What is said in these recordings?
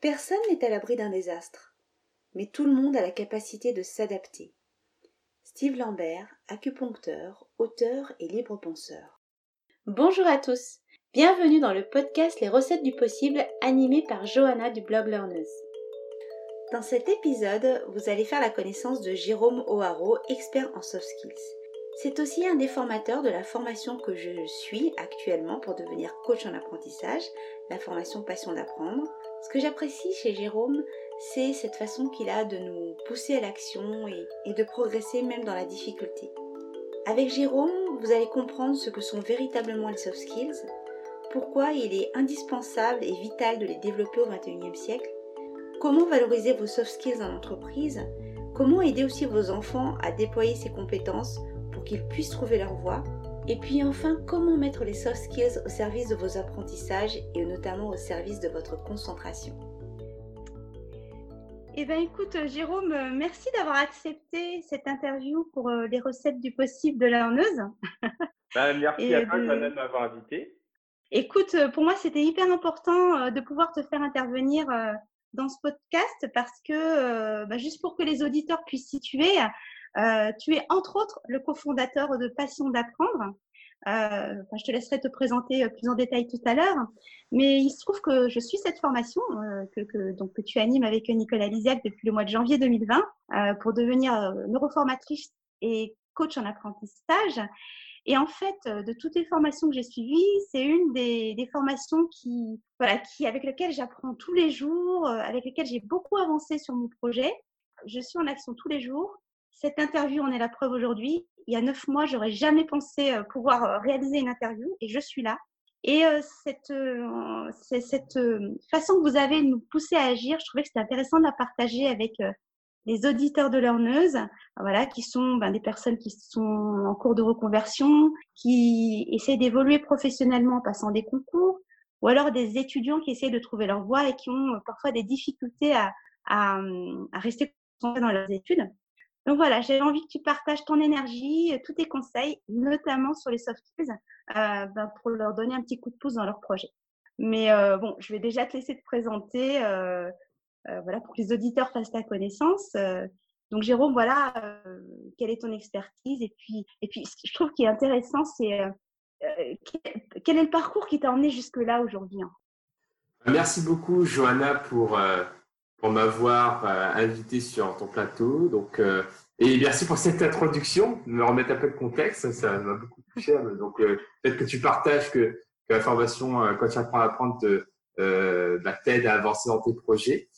Personne n'est à l'abri d'un désastre, mais tout le monde a la capacité de s'adapter. Steve Lambert, acupuncteur, auteur et libre penseur. Bonjour à tous, bienvenue dans le podcast Les recettes du possible animé par Johanna du blog Learners. Dans cet épisode, vous allez faire la connaissance de Jérôme O'Haro, expert en soft skills. C'est aussi un des formateurs de la formation que je suis actuellement pour devenir coach en apprentissage, la formation Passion d'apprendre. Ce que j'apprécie chez Jérôme, c'est cette façon qu'il a de nous pousser à l'action et, de progresser même dans la difficulté. Avec Jérôme, vous allez comprendre ce que sont véritablement les soft skills, pourquoi il est indispensable et vital de les développer au XXIe siècle, comment valoriser vos soft skills en entreprise, comment aider aussi vos enfants à déployer ces compétences pour qu'ils puissent trouver leur voie, et puis enfin, comment mettre les soft skills au service de vos apprentissages et notamment au service de votre concentration? Eh bien, écoute, Jérôme, merci d'avoir accepté cette interview pour euh, les recettes du possible de l'Arneuse. Bah, merci à toi de m'avoir invité. Écoute, pour moi, c'était hyper important euh, de pouvoir te faire intervenir euh, dans ce podcast parce que, bah, juste pour que les auditeurs puissent situer, euh, tu es entre autres le cofondateur de Passion d'apprendre. Euh, je te laisserai te présenter euh, plus en détail tout à l'heure. Mais il se trouve que je suis cette formation que, donc, que tu animes avec Nicolas Lisiac depuis le mois de janvier 2020 pour devenir neuroformatrice et coach en apprentissage. Et en fait, de toutes les formations que j'ai suivies, c'est une des, des, formations qui, voilà, qui, avec lesquelles j'apprends tous les jours, avec lesquelles j'ai beaucoup avancé sur mon projet. Je suis en action tous les jours cette interview en est la preuve aujourd'hui. Il y a neuf mois, j'aurais jamais pensé euh, pouvoir euh, réaliser une interview et je suis là. Et euh, cette, cette façon que vous avez de nous pousser à agir, je trouvais que c'était intéressant de la partager avec les auditeurs de Learneuse, voilà, qui sont ben, des personnes qui sont en cours de reconversion, qui essaient d'évoluer professionnellement en passant des concours, ou alors des étudiants qui essaient de trouver leur voie et qui ont parfois des difficultés à, à, à rester dans leurs études. Donc voilà, j'avais envie que tu partages ton énergie, euh, tous tes conseils, notamment sur les soft euh, ben, pour leur donner un petit coup de pouce dans leur projet. Mais euh, bon, je vais déjà te laisser te présenter, voilà, pour que les auditeurs fassent ta connaissance. donc Jérôme, voilà, quelle est ton expertise Et puis, et puis, ce que je trouve qui est intéressant, c'est quel est le parcours qui t'a emmené jusque là aujourd'hui hein? Merci beaucoup, Johanna, pour pour m'avoir euh, invité sur ton plateau. Donc, euh, et merci pour cette introduction, me remettre un peu de contexte, ça m'a beaucoup touché. Donc, euh, peut-être que tu partages que, que la formation, quand tu apprends à apprendre, te, bah, t'aide à avancer dans tes projets.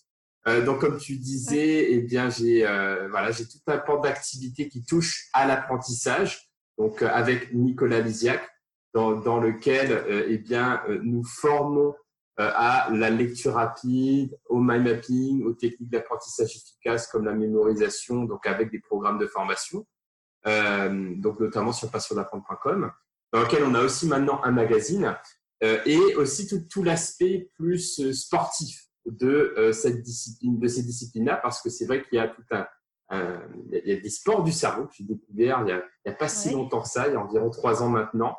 donc, comme tu disais, eh bien, j'ai voilà, j'ai tout un pan d'activités qui touchent à l'apprentissage. Donc, avec Nicolas Lisiac, dans, dans lequel, eh bien, nous formons euh, à la lecture rapide, au mind mapping, aux techniques d'apprentissage efficaces comme la mémorisation, donc avec des programmes de formation, euh, donc notamment sur passiondapprendre.com, dans lequel on a aussi maintenant un magazine euh, et aussi tout, tout l'aspect plus sportif de cette discipline, de ces disciplines-là, parce que c'est vrai qu'il y a tout un, il y a des sports du cerveau que j'ai découvert il n'y a, a, pas si longtemps que ça, il y a environ trois ans maintenant,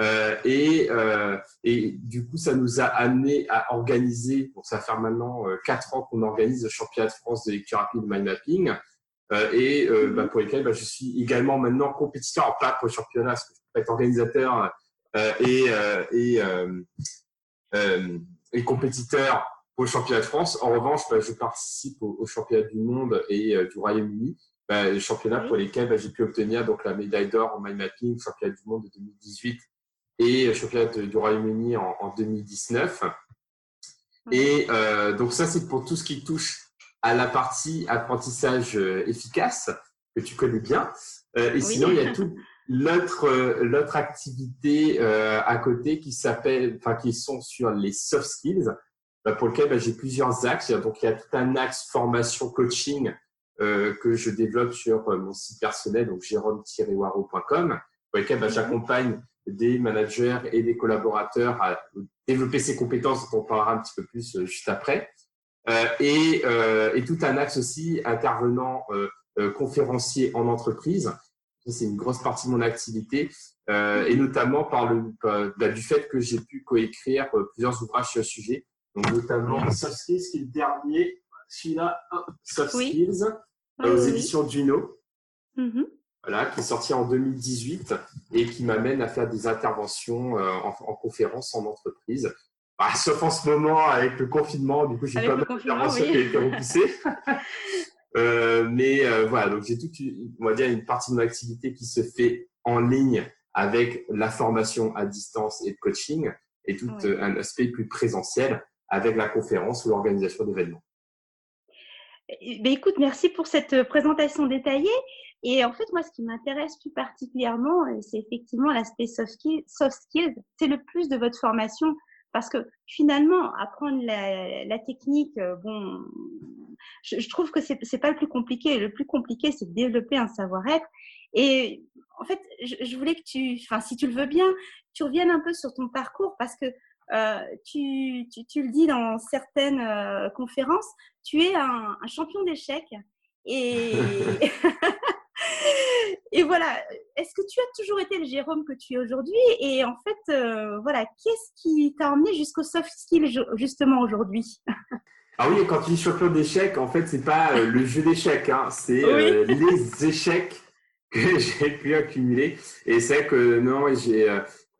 euh, et, euh, et du coup, ça nous a amené à organiser, bon, ça fait maintenant euh, quatre ans qu'on organise le championnat de France de lecture rapide mind mapping, euh, et euh, bah, pour lesquels bah, je suis également maintenant compétiteur, alors pas pour le championnat, parce que je peux être organisateur et, et, et compétiteur pour le championnat de France. En revanche, bah, je participe au, au, championnat du monde et du Royaume-Uni. Bah, les championnats pour lesquels bah, j'ai pu obtenir donc la médaille d'or en mind mapping, championnat du monde de 2018 et championnat du Royaume-Uni en, en, 2019. Et euh, donc ça, c'est pour tout ce qui touche à la partie apprentissage euh, efficace que tu connais bien. Euh, et sinon, il y a toute l'autre l'autre activité euh, à côté qui s'appelle, enfin qui sont sur les soft skills, bah, pour lequel bah, j'ai plusieurs axes. Donc il y a tout un axe formation coaching que je développe sur mon site personnel, donc jérôme-waro.com, pour lequel bah, mhm. j'accompagne des managers et des collaborateurs à développer ces compétences dont on parlera un petit peu plus euh, juste après. Euh, et, euh, et, tout un axe aussi intervenant conférencier en entreprise. C'est une grosse partie de mon activité et notamment par le bah, du fait que j'ai pu coécrire plusieurs ouvrages sur le sujet, donc notamment Soft Skills, qui est le dernier, celui-là, Soft Skills, aux éditions Juno. Mm-hmm. Voilà, qui est sorti en 2018 et qui m'amène à faire des interventions en, en conférence en entreprise. Bah, sauf en ce moment avec le confinement, du coup j'ai pas mal d'interventions qui ont été euh, mais euh, voilà, donc j'ai toute, on va dire, une partie de mon activité qui se fait en ligne avec la formation à distance et le coaching et tout un aspect plus présentiel avec la conférence ou l'organisation d'événements. Ben, écoute, merci pour cette euh, présentation détaillée. Et en fait, moi, ce qui m'intéresse plus particulièrement, euh, c'est effectivement l'aspect soft skills. C'est le plus de votre formation. Parce que finalement, apprendre la, la technique, euh, bon, je, je trouve que c'est n'est pas le plus compliqué. Le plus compliqué, c'est de développer un savoir-être. Et en fait, je, je, voulais que tu, enfin, si tu le veux bien, tu reviennes un peu sur ton parcours parce que euh, tu, tu, tu, le dis dans certaines euh, conférences, tu es un, un champion d'échecs. Et, et voilà, est-ce que tu as toujours été le Jérôme que tu es aujourd'hui? Et en fait, euh, voilà, qu'est-ce qui t'a emmené jusqu'au soft skill justement aujourd'hui? Ah oui, quand tu dis champion d'échecs, en fait, c'est pas euh, le jeu d'échecs, hein, c'est euh, les échecs que j'ai pu accumuler. Et c'est que non, j'ai,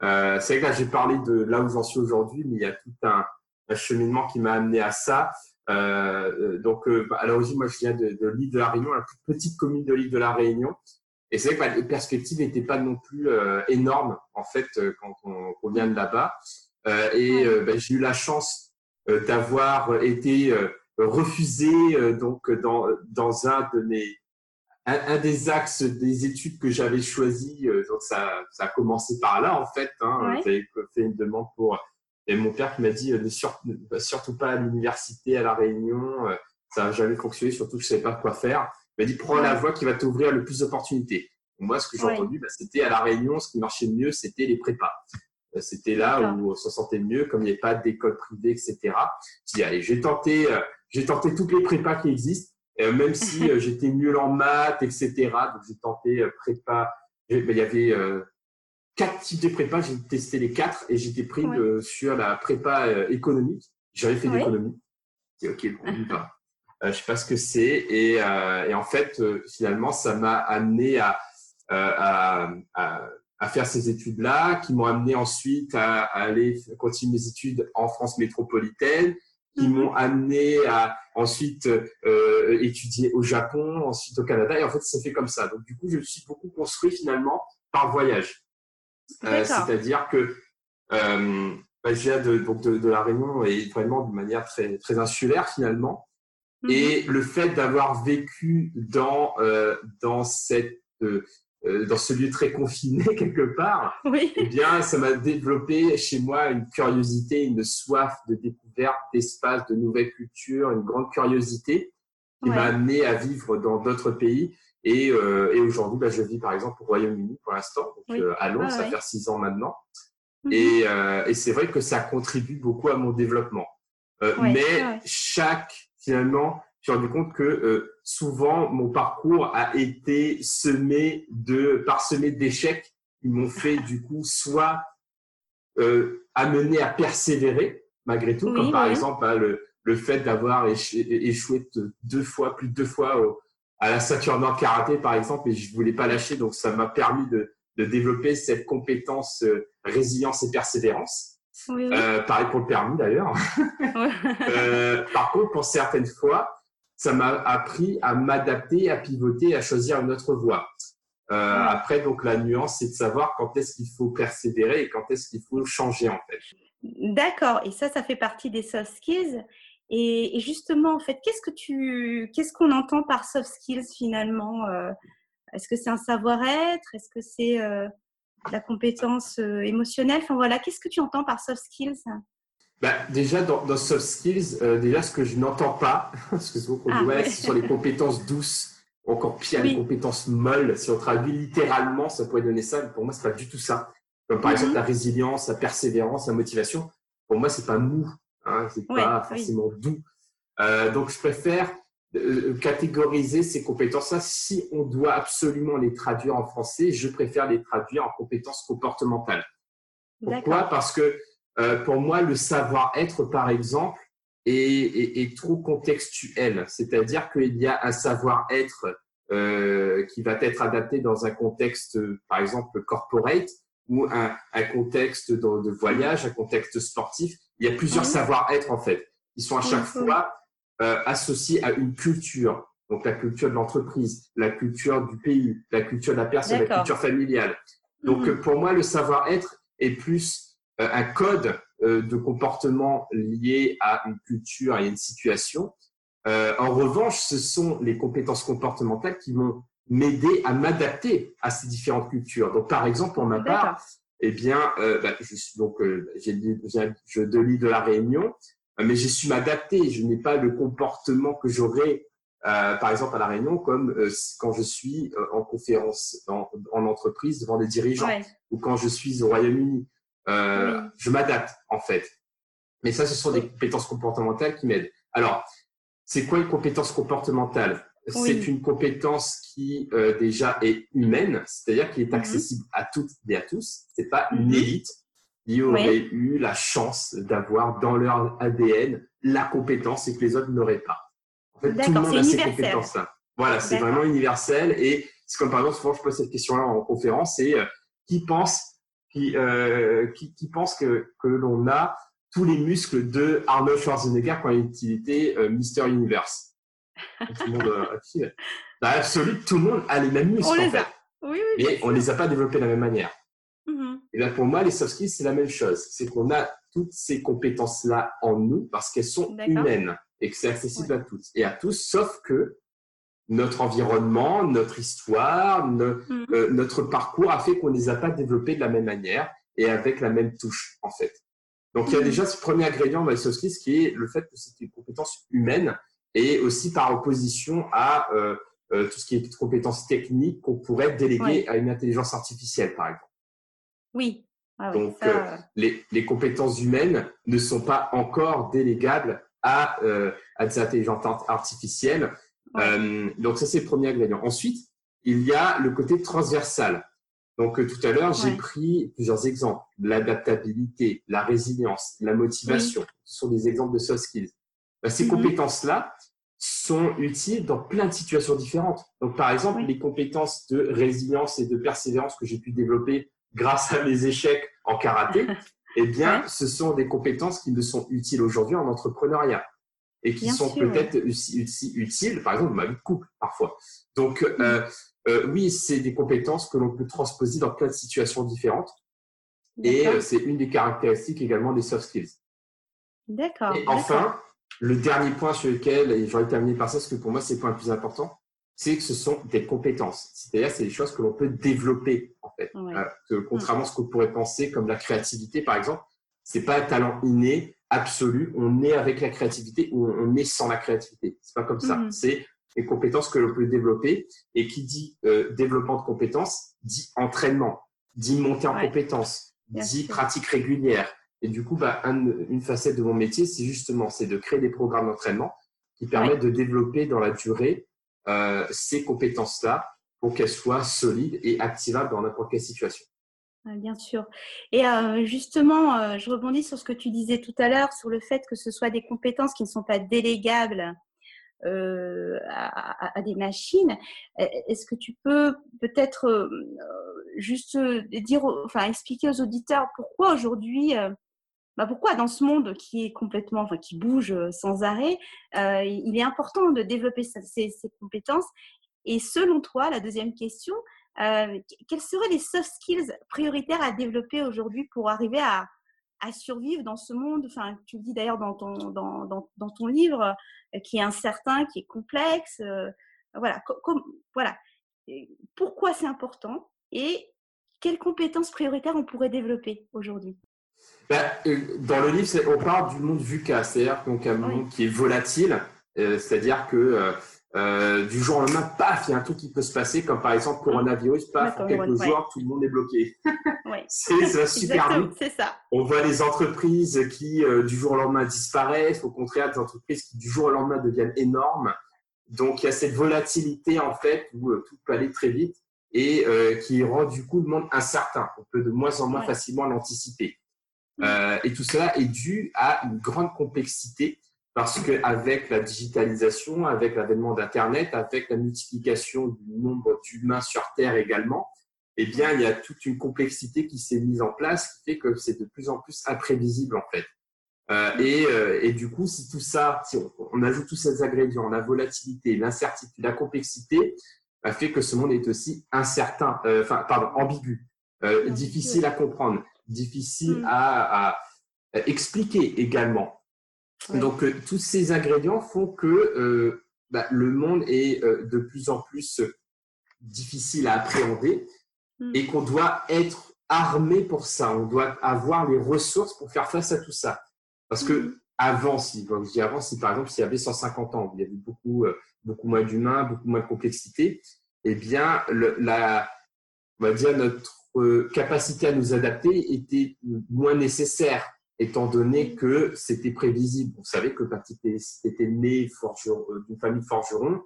c'est vrai que là j'ai parlé de là où j'en suis aujourd'hui, mais il y a tout un, un cheminement qui m'a amené à ça. Euh, donc, euh, à l'origine, moi, je viens de, de l'île de la Réunion, la plus petite commune de l'île de la Réunion. Et c'est vrai que bah, les perspectives n'étaient pas non plus euh, énormes, en fait, euh, quand on, on vient de là-bas. Euh, et bah, j'ai eu la chance d'avoir été refusé donc dans, dans un de mes un, un, des axes des études que j'avais choisi. donc ça, ça a commencé par là, en fait. Hein, ouais. J'avais fait une demande pour et mon père qui m'a dit ne bah, surtout pas à l'université à La Réunion, euh, ça n'a jamais fonctionné, surtout que je ne savais pas quoi faire. Il m'a dit prends la voie qui va t'ouvrir le plus d'opportunités. Moi, ce que j'ai ouais. entendu, bah, c'était à La Réunion, ce qui marchait le mieux, c'était les prépas. Euh, c'était là où on se sentait mieux, comme il n'y avait pas d'école privée, etc. J'ai dit, allez, j'ai tenté, euh, j'ai tenté toutes les prépas qui existent, même si j'étais nul en maths, etc. Donc, j'ai tenté prépa. Il y avait quatre types de prépa, j'ai testé les quatre et j'étais pris ouais. de, sur la prépa euh, économique. J'avais fait ouais. d'économie. C'est ok, bon, pas. Euh, je sais pas ce que c'est et, euh, et en fait euh, finalement ça m'a amené à, euh, à, à, à, faire ces études là, qui m'ont amené ensuite à, à, aller continuer mes études en France métropolitaine, qui mm -hmm. m'ont amené à ensuite euh, étudier au Japon, ensuite au Canada et en fait ça fait comme ça. Donc du coup je me suis beaucoup construit finalement par voyage. Euh, C'est-à-dire que euh, bah, je viens de, donc de, de, la Réunion et vraiment de manière très, très insulaire finalement. -hmm. Et le fait d'avoir vécu dans, euh, dans, cette, euh, dans ce lieu très confiné quelque part, oui. eh bien, ça m'a développé chez moi une curiosité, une soif de découverte, d'espace, de nouvelles cultures, une grande curiosité qui ouais. m'a amené à vivre dans d'autres pays. Et, euh, et aujourd'hui, bah, je vis par exemple au Royaume-Uni pour l'instant, oui. euh, à Londres, ah, ça fait six ans maintenant. -hmm. Et, euh, et c'est vrai que ça contribue beaucoup à mon développement. Euh, ouais. Mais ouais. chaque, finalement, je me suis rendu compte que euh, souvent, mon parcours a été semé de, parsemé d'échecs qui m'ont fait du coup soit euh, amener à persévérer malgré tout, oui, comme par exemple hein, le, le fait d'avoir échoué deux fois, plus de deux fois au, à la ceinture noire karaté, par exemple, et je voulais pas lâcher. Donc, ça m'a permis de, de, développer cette compétence euh, résilience et persévérance. Oui, oui. Euh, pareil pour le permis, d'ailleurs. euh, par contre, pour certaines fois, ça m'a appris à m'adapter, à pivoter, à choisir une autre voie. Euh, oui. Après, donc, la nuance, c'est de savoir quand est-ce qu'il faut persévérer et quand est-ce qu'il faut changer, en fait. D'accord. Et ça, ça fait partie des soft skills. Et, et, justement, en fait, qu'est-ce que tu, qu'est-ce qu'on entend par soft skills finalement euh, Est-ce que c'est un savoir-être? Est-ce que c'est euh, la compétence euh, émotionnelle? Enfin voilà, qu'est-ce que tu entends par soft skills? Bah, déjà, dans, dans, soft skills, euh, déjà ce que je n'entends pas, parce que souvent on ah, dit ouais, ce sont les compétences douces, encore pire, oui. les compétences molles. Si on traduit littéralement, ça pourrait donner ça. Mais pour moi, c'est pas du tout ça. Comme par mm -hmm. exemple la résilience, la persévérance, la motivation. Pour moi, c'est pas mou. Hein, c'est ouais, pas forcément oui. doux. Euh, donc, je préfère euh, catégoriser ces compétences-là. Si on doit absolument les traduire en français, je préfère les traduire en compétences comportementales. Pourquoi? Parce que euh, pour moi, le savoir-être, par exemple, est, trop contextuel. C'est-à-dire qu'il y a un savoir-être euh, qui va être adapté dans un contexte, par exemple, corporate ou un, contexte de, voyage, un contexte sportif. Il y a plusieurs savoir-être, en fait, qui sont à chaque fois euh, associés à une culture. Donc, la culture de l'entreprise, la culture du pays, la culture de la personne, la culture familiale. Donc, mhm. pour moi, le savoir-être est plus euh, un code euh, de comportement lié à une culture et une situation. Euh, en revanche, ce sont les compétences comportementales qui vont m'aider à m'adapter à ces différentes cultures. Donc, par exemple, pour ma part, eh bien, euh, bah, je suis donc, euh, j'ai de l'île de la Réunion, mais j'ai su m'adapter. Je n'ai pas le comportement que j'aurais, par exemple, à la Réunion, comme quand je suis en conférence, en, en, entreprise devant des dirigeants, ou quand je suis au Royaume-Uni. Euh, je m'adapte en fait. Mais ça, ce sont des compétences comportementales qui m'aident. Alors, c'est quoi une compétence comportementale? C'est une compétence qui euh, déjà est humaine, c'est-à-dire qui est mhm. accessible à toutes et à tous. C'est pas une mhm. élite qui aurait eu la chance d'avoir dans leur ADN la compétence et que les autres n'auraient pas. En fait, tout le monde a ces compétences-là. Voilà, c'est vraiment universel et c'est comme par exemple souvent je pose cette question-là en conférence, c'est euh, qui pense qui, euh, qui, qui pense que, que l'on a tous les muscles de Arnold Schwarzenegger quand il était euh, Mister Universe? Tout le monde, euh, dans l'absolu, tout le monde a les mêmes muscles. On les a. Oui, oui, mais on ne les a pas développés de la même manière. Mm-hmm. Et là, pour moi, les soft skills, c'est la même chose. C'est qu'on a toutes ces compétences-là en nous parce qu'elles sont humaines et que c'est accessible à tous et à tous, sauf que notre environnement, notre histoire, mm. euh, notre parcours a fait qu'on ne les a pas développés de la même manière et avec la même touche, en fait. Donc, il y a mm. déjà ce premier ingrédient dans les soft skills qui est le fait que c'est une compétence humaine et aussi par opposition à euh, euh, tout ce qui est compétences techniques qu'on pourrait déléguer à une intelligence artificielle, par exemple. Oui. Ah Donc, les, les, compétences humaines ne sont pas encore délégables à, à des intelligences artificielles euh, donc ça, c'est le premier ingrédient. Ensuite, il y a le côté transversal. Donc euh, tout à l'heure, j'ai pris plusieurs exemples. L'adaptabilité, la résilience, la motivation. Ce sont des exemples de soft skills. Bah, ces mhm. compétences-là sont utiles dans plein de situations différentes. Donc par exemple, les compétences de résilience et de persévérance que j'ai pu développer grâce à mes échecs en karaté, eh bien, ce sont des compétences qui me sont utiles aujourd'hui en entrepreneuriat et qui sont peut-être aussi, utiles, par exemple, dans ma vie de couple, parfois. Donc, euh, euh, oui, c'est des compétences que l'on peut transposer dans plein de situations différentes. Et euh, c'est une des caractéristiques également des soft skills. D'accord. Et enfin, le dernier point sur lequel, et j'aurais terminé par ça, parce que pour moi, c'est le point le plus important, c'est que ce sont des compétences. C'est-à-dire, c'est des choses que l'on peut développer, en fait. que, contrairement à ce qu'on pourrait penser, comme la créativité, par exemple, c'est pas un talent inné, absolu. On est avec la créativité ou on est sans la créativité. C'est pas comme ça. Mhm. C'est les compétences que l'on peut développer. Et qui dit euh, développement de compétences dit entraînement, dit montée en compétences, dit pratique régulière. Et du coup, bah, une facette de mon métier, c'est justement c'est de créer des programmes d'entraînement qui permettent de développer dans la durée euh, ces compétences-là pour qu'elles soient solides et activables dans n'importe quelle situation. Bien sûr. Et justement, je rebondis sur ce que tu disais tout à l'heure, sur le fait que ce soit des compétences qui ne sont pas délégables à, des machines. Est-ce que tu peux peut-être juste dire, enfin, expliquer aux auditeurs pourquoi aujourd'hui, bah pourquoi dans ce monde qui est complètement, enfin, qui bouge sans arrêt, il est important de développer ces compétences? Et selon toi, la deuxième question, euh, quels seraient les soft skills prioritaires à développer aujourd'hui pour arriver à, survivre dans ce monde? Enfin, tu le dis d'ailleurs dans ton, dans, dans, ton livre, euh, qui est incertain, qui est complexe. Euh, voilà, voilà. Pourquoi c'est important et quelles compétences prioritaires on pourrait développer aujourd'hui? Ben, Dans le livre, on parle du monde VUCA, c'est-à-dire donc un monde qui est volatile, c'est-à-dire que euh, du jour au lendemain, paf, il y a un truc qui peut se passer, comme par exemple coronavirus, paf, en quelques jours, tout le monde est bloqué. c'est super vite. Ça. On voit les entreprises qui, euh, du jour au lendemain, disparaissent, au contraire, des entreprises qui, du jour au lendemain, deviennent énormes. Donc, il y a cette volatilité, en fait, où euh, tout peut aller très vite et qui rend, du coup, le monde incertain. On peut de moins en moins facilement l'anticiper. Et tout cela est dû à une grande complexité parce qu'avec la digitalisation, avec l'avènement d'Internet, avec la multiplication du nombre d'humains sur Terre également, eh bien, il y a toute une complexité qui s'est mise en place qui fait que c'est de plus en plus imprévisible en fait. Euh, et, euh, et, du coup, si tout ça, si on, ajoute tous ces ingrédients, la volatilité, l'incertitude, la complexité, bah, fait que ce monde est aussi incertain, euh, enfin, pardon, ambigu, euh, difficile à comprendre, difficile mm. à, à, expliquer également. Donc, euh, tous ces ingrédients font que bah, le monde est de plus en plus difficile à appréhender mm. et qu'on doit être armé pour ça. On doit avoir les ressources pour faire face à tout ça. Parce que mm. avant, si, je dis avant, si par exemple, s'il y avait 150 ans, il y avait beaucoup, euh, beaucoup moins d'humains, beaucoup moins de complexité, eh bien, le, la, on va dire notre euh, capacité à nous adapter était moins nécessaire, étant donné que c'était prévisible. Vous savez que quand tu étais né euh, d'une famille de forgerons,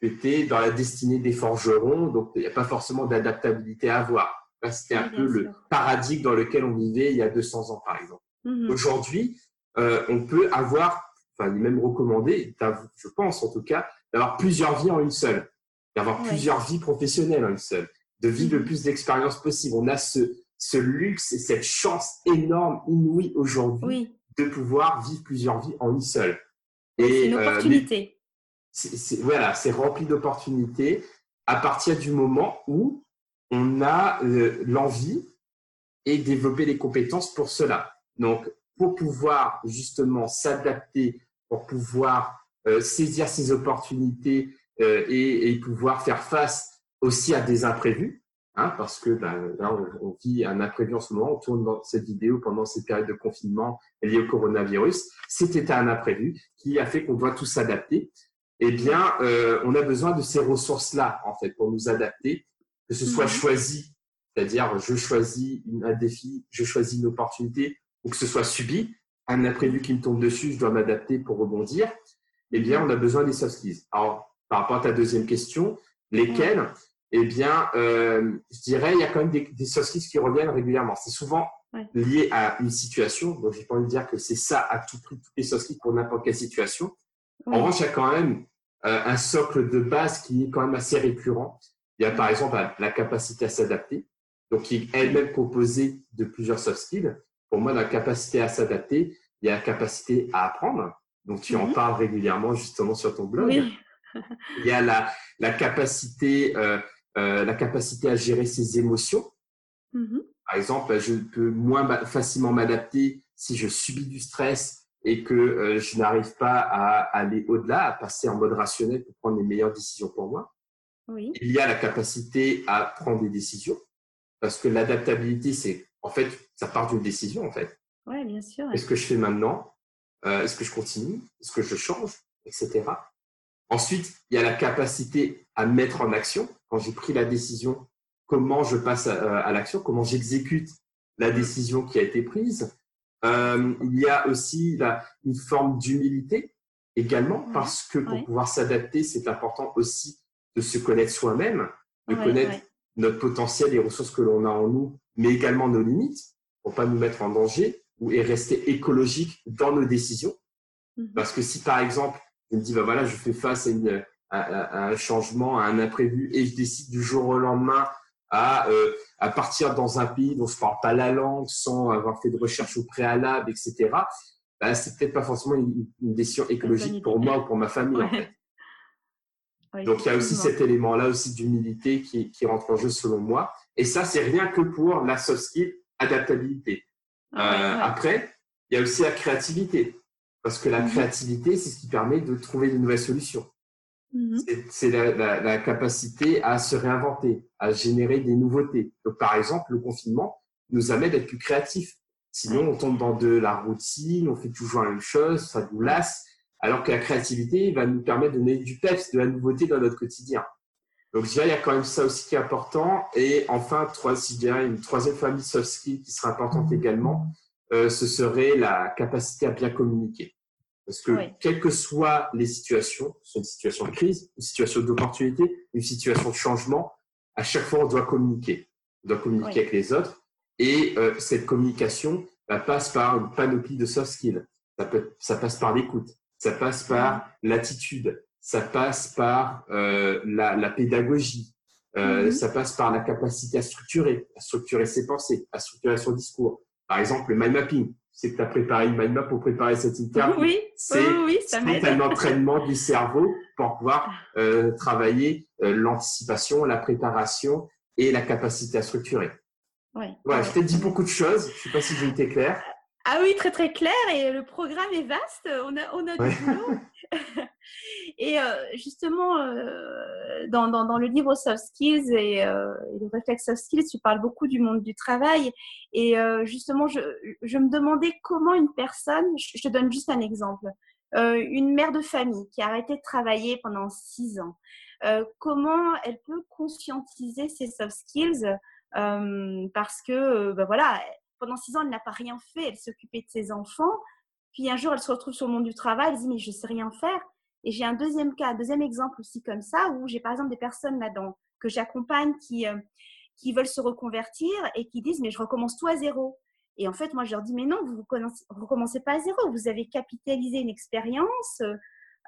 tu étais dans la destinée des forgerons, donc il n'y a pas forcément d'adaptabilité à avoir. C'était un peu le paradigme dans lequel on vivait il y a 200 ans, par exemple. Mhm. Aujourd'hui, euh, on peut avoir, enfin, il est même recommandé, je pense en tout cas, d'avoir plusieurs vies en une seule, d'avoir plusieurs vies professionnelles en une seule, de vivre le plus d'expériences possible. On a ce, ce luxe et cette chance énorme, inouïe aujourd'hui, de pouvoir vivre plusieurs vies en une seule. C'est une euh, opportunité. voilà, c'est rempli d'opportunités à partir du moment où on a euh, l'envie et développer les compétences pour cela. Donc, pour pouvoir justement s'adapter, pour pouvoir euh, saisir ces opportunités et, et, pouvoir faire face aussi à des imprévus, hein, parce que ben, là, on, vit un imprévu en ce moment, on tourne dans cette vidéo pendant cette période de confinement liée au coronavirus. C'était un imprévu qui a fait qu'on doit tous s'adapter. Eh bien, euh, on a besoin de ces ressources-là, en fait, pour nous adapter, que ce soit mhm. choisi, c'est-à-dire je choisis un défi, je choisis une opportunité, ou que ce soit subi, un imprévu qui me tombe dessus, je dois m'adapter pour rebondir, eh bien, on a besoin des soft skills. Alors, par rapport à ta deuxième question, lesquelles Eh bien, euh, je dirais, il y a quand même des, des soft skills qui reviennent régulièrement. C'est souvent lié à une situation. Donc, j'ai pas envie de dire que c'est ça à tout prix, toutes les soft skills pour n'importe quelle situation. En revanche, il y a quand même euh, un socle de base qui est quand même assez récurrent. Il y a par exemple la capacité à s'adapter, donc qui est elle-même composée de plusieurs soft skills pour moi, la capacité à s'adapter, il y a la capacité à apprendre. Donc, tu en mhm. parles régulièrement justement sur ton blog. il y a la, la capacité, euh, euh, la capacité à gérer ses émotions. Mhm. Par exemple, je peux moins facilement m'adapter si je subis du stress et que euh, je n'arrive pas à aller au-delà, à passer en mode rationnel pour prendre les meilleures décisions pour moi. Oui. Il y a la capacité à prendre des décisions parce que l'adaptabilité, c'est en fait, ça part d'une décision, en fait. Oui, bien sûr. Est-ce que je fais maintenant? Euh, Est-ce que je continue? Est-ce que je change? Etc. Ensuite, il y a la capacité à mettre en action. Quand j'ai pris la décision, comment je passe à, l'action Comment j'exécute la décision qui a été prise euh, Il y a aussi une forme d'humilité également, parce que pour pouvoir s'adapter, c'est important aussi de se connaître soi-même, de connaître notre potentiel, les ressources que l'on a en nous mais également nos limites pour pas nous mettre en danger ou et rester écologique dans nos décisions. Mhm. Parce que si par exemple, je me dis, bah voilà, je fais face à, un changement, à un imprévu et je décide du jour au lendemain à, euh, à partir dans un pays dont je parle pas la langue, sans avoir fait de recherche au préalable, etc., bah, c'est peut-être pas forcément une, décision écologique pour moi ou pour ma famille, en fait. Donc, il y a aussi cet élément-là aussi d'humilité qui, qui rentre en jeu selon moi. Et ça, c'est rien que pour la soft skill adaptabilité. Ah euh, après, il y a aussi la créativité. Parce que la mhm. créativité, c'est ce qui permet de trouver de nouvelles solutions. Mhm. C'est la, capacité à se réinventer, à générer des nouveautés. Donc, par exemple, le confinement nous amène à être plus créatifs. Sinon, on tombe dans de la routine, on fait toujours la même chose, ça nous lasse. Alors que la créativité va nous permettre de donner du peps, de la nouveauté dans notre quotidien. Donc, je dirais, il y a quand même ça aussi qui est important. Et enfin, trois, je dirais, une troisième famille soft skills qui sera importante également, euh, ce serait la capacité à bien communiquer. Parce que, quelles que soient les situations, soit une situation de crise, une situation d'opportunité, une situation de changement, à chaque fois, on doit communiquer. On doit communiquer avec les autres. Et euh, cette communication passe par une panoplie de soft skills. Ça, peut, ça passe par l'écoute, ça passe par l'attitude, ça passe par euh, la, la, pédagogie, euh, mhm. ça passe par la capacité à structurer, à structurer ses pensées, à structurer son discours. Par exemple, le mind mapping. C'est que tu as préparé une mind map pour préparer cette interview. Oui, c'est oui, un entraînement du cerveau pour pouvoir euh, travailler euh, l'anticipation, la préparation et la capacité à structurer. Oui. Ouais, je t'ai dit beaucoup de choses. Je ne sais pas si j'ai été clair. Ah oui, très très clair. Et le programme est vaste. On a, on a du boulot. et euh, justement, euh, dans, le livre Soft Skills et, euh, et, le réflexe Soft Skills, tu parles beaucoup du monde du travail. Et justement, je, je, me demandais comment une personne, je te donne juste un exemple, une mère de famille qui a arrêté de travailler pendant six ans, comment elle peut conscientiser ses soft skills parce que, ben voilà, pendant six ans, elle n'a pas rien fait, elle s'occupait de ses enfants. Puis un jour, elle se retrouve sur le monde du travail, elle dit mais je sais rien faire. Et j'ai un deuxième cas, un deuxième exemple aussi comme ça, où j'ai par exemple des personnes là-dedans que j'accompagne qui, euh, qui veulent se reconvertir et qui disent mais je recommence tout à zéro. Et en fait, moi, je leur dis mais non, vous ne recommencez pas à zéro, vous avez capitalisé une expérience. Euh,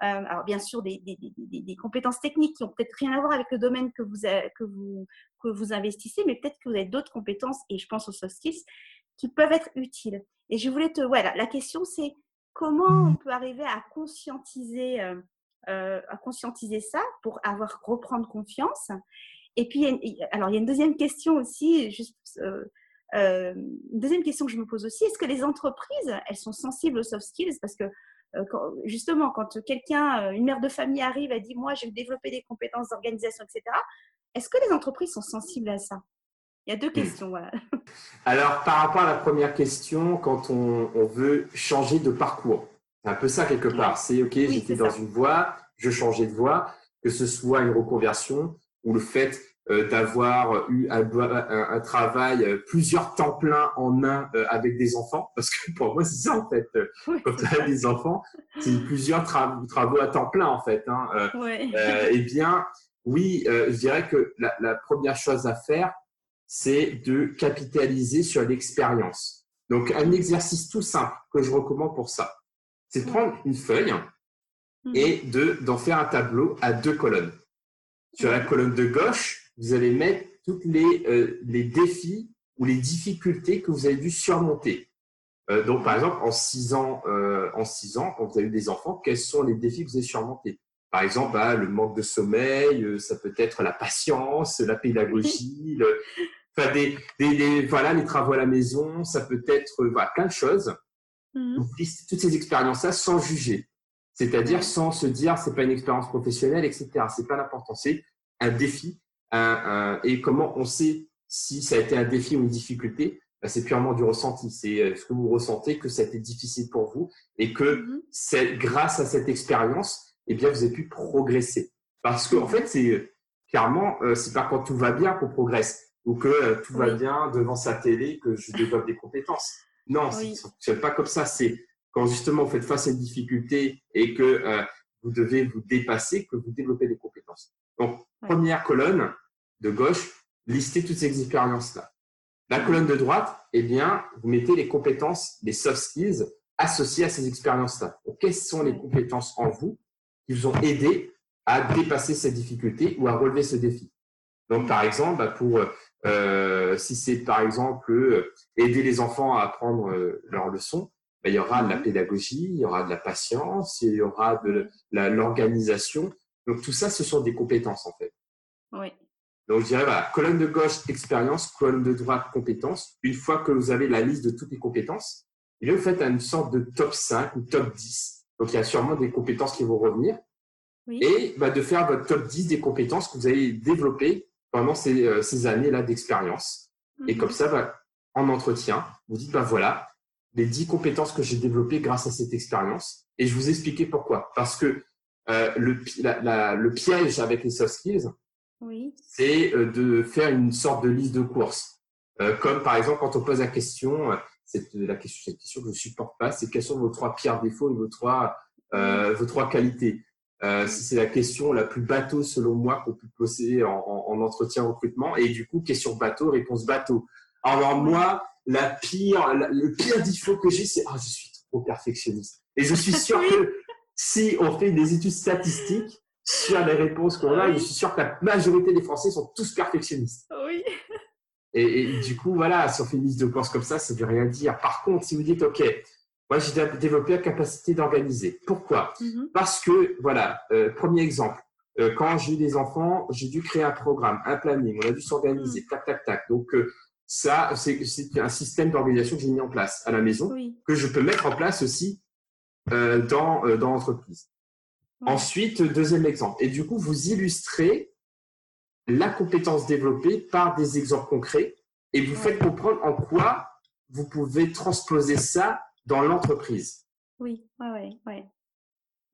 alors bien sûr des, des, des, des, compétences techniques qui ont peut-être rien à voir avec le domaine que vous, que vous, que vous investissez, mais peut-être que vous avez d'autres compétences, et je pense aux soft skills, qui peuvent être utiles. Et je voulais te, voilà, la question c'est comment on peut arriver à conscientiser, euh, euh, à conscientiser ça pour avoir reprendre confiance? Et puis, alors il y a une deuxième question aussi, juste, euh, une deuxième question que je me pose aussi, est-ce que les entreprises, elles sont sensibles aux soft skills? Parce que justement, quand quelqu'un, une mère de famille arrive, elle dit, moi, je vais développer des compétences d'organisation, etc. Est-ce que les entreprises sont sensibles à ça? Il y a deux questions. Voilà. Alors, par rapport à la première question, quand on, veut changer de parcours, c'est un peu ça quelque part. C'est OK, j'étais dans une voie, je changeais de voie, que ce soit une reconversion ou le fait euh, d'avoir eu un, travail euh, plusieurs temps plein en un euh, avec des enfants, parce que pour moi c'est ça en fait. Quand tu as des enfants, c'est plusieurs travaux à temps plein en fait. Hein. eh bien, oui, je dirais que la première chose à faire, c'est de capitaliser sur l'expérience. Donc, un exercice tout simple que je recommande pour ça, c'est de prendre une feuille mhm. et de, d'en faire un tableau à deux colonnes. Sur la colonne de gauche, vous allez mettre tous les, euh, les défis ou les difficultés que vous avez dû surmonter. Euh, donc, par exemple, en six ans, euh, en six ans, quand vous avez eu des enfants, quels sont les défis que vous avez surmontés? Par exemple, bah, le manque de sommeil, ça peut être la patience, la pédagogie, le, Enfin, des, des, voilà, les travaux à la maison, ça peut être voilà, plein de choses. Mmh. Toutes ces expériences-là sans juger. C'est-à-dire sans se dire c'est pas une expérience professionnelle, etc. C'est pas l'important. C'est un défi. Un, et comment on sait si ça a été un défi ou une difficulté ben, C'est purement du ressenti. C'est euh, ce que vous ressentez que ça a été difficile pour vous et que mmh. c'est grâce à cette expérience, eh bien, vous avez pu progresser. Parce qu'en en fait, c'est clairement, euh, c'est pas quand tout va bien qu'on progresse ou que euh, tout va bien devant sa télé, que je développe des compétences. Non, ce n'est pas comme ça. C'est quand justement vous faites face à une difficulté et que euh, vous devez vous dépasser que vous développez des compétences. Donc, première colonne de gauche, listez toutes ces expériences-là. La colonne de droite, eh bien, vous mettez les compétences, les soft skills associées à ces expériences-là. quelles sont les compétences en vous qui vous ont aidé à dépasser cette difficulté ou à relever ce défi? Donc, par exemple, bah, pour euh, si c'est par exemple euh, aider les enfants à apprendre euh, leurs leçons, ben, il y aura de la mhm. pédagogie, il y aura de la patience, il y aura de l'organisation. Donc tout ça, ce sont des compétences en fait. Oui. Donc je dirais voilà, colonne de gauche expérience, colonne de droite compétences. Une fois que vous avez la liste de toutes les compétences, et vous faites une sorte de top 5 ou top 10. Donc il y a sûrement des compétences qui vont revenir. Oui. Et bah, de faire votre top 10 des compétences que vous avez développées pendant ces, euh, ces années-là d'expérience. Et comme mhm. ça, bah, en entretien, vous dites, bah voilà, les dix compétences que j'ai développées grâce à cette expérience. Et je vous expliquer pourquoi. Parce que euh, le, la, le piège avec les soft skills, oui. c'est euh, de faire une sorte de liste de courses. Euh, comme par exemple, quand on pose la question, c'est la question, cette question que je ne supporte pas, c'est quels sont vos trois pires défauts et vos trois, vos trois qualités. Euh, c'est la question la plus bateau selon moi qu'on peut poser en, en, entretien recrutement. Et du coup, question bateau, réponse bateau. Alors moi, la pire, le pire défaut que j'ai, c'est ah je suis trop perfectionniste. Et je suis sûr que si on fait des études statistiques sur les réponses qu'on a, je suis sûr que la majorité des Français sont tous perfectionnistes. Oui. Et, du coup, voilà, si on fait une liste de courses comme ça, ça ne veut rien dire. Par contre, si vous dites, OK, moi, j'ai développé la capacité d'organiser. Pourquoi? Mm-hmm. Parce que, voilà, euh, premier exemple, euh, quand j'ai eu des enfants, j'ai dû créer un programme, un planning, on a dû s'organiser, mm. tac, tac, tac. Donc, euh, ça, c'est un système d'organisation que j'ai mis en place à la maison, que je peux mettre en place aussi dans, dans l'entreprise. Ensuite, deuxième exemple. Et du coup, vous illustrez la compétence développée par des exemples concrets et vous faites comprendre en quoi vous pouvez transposer ça dans l'entreprise. Oui, oui, oui.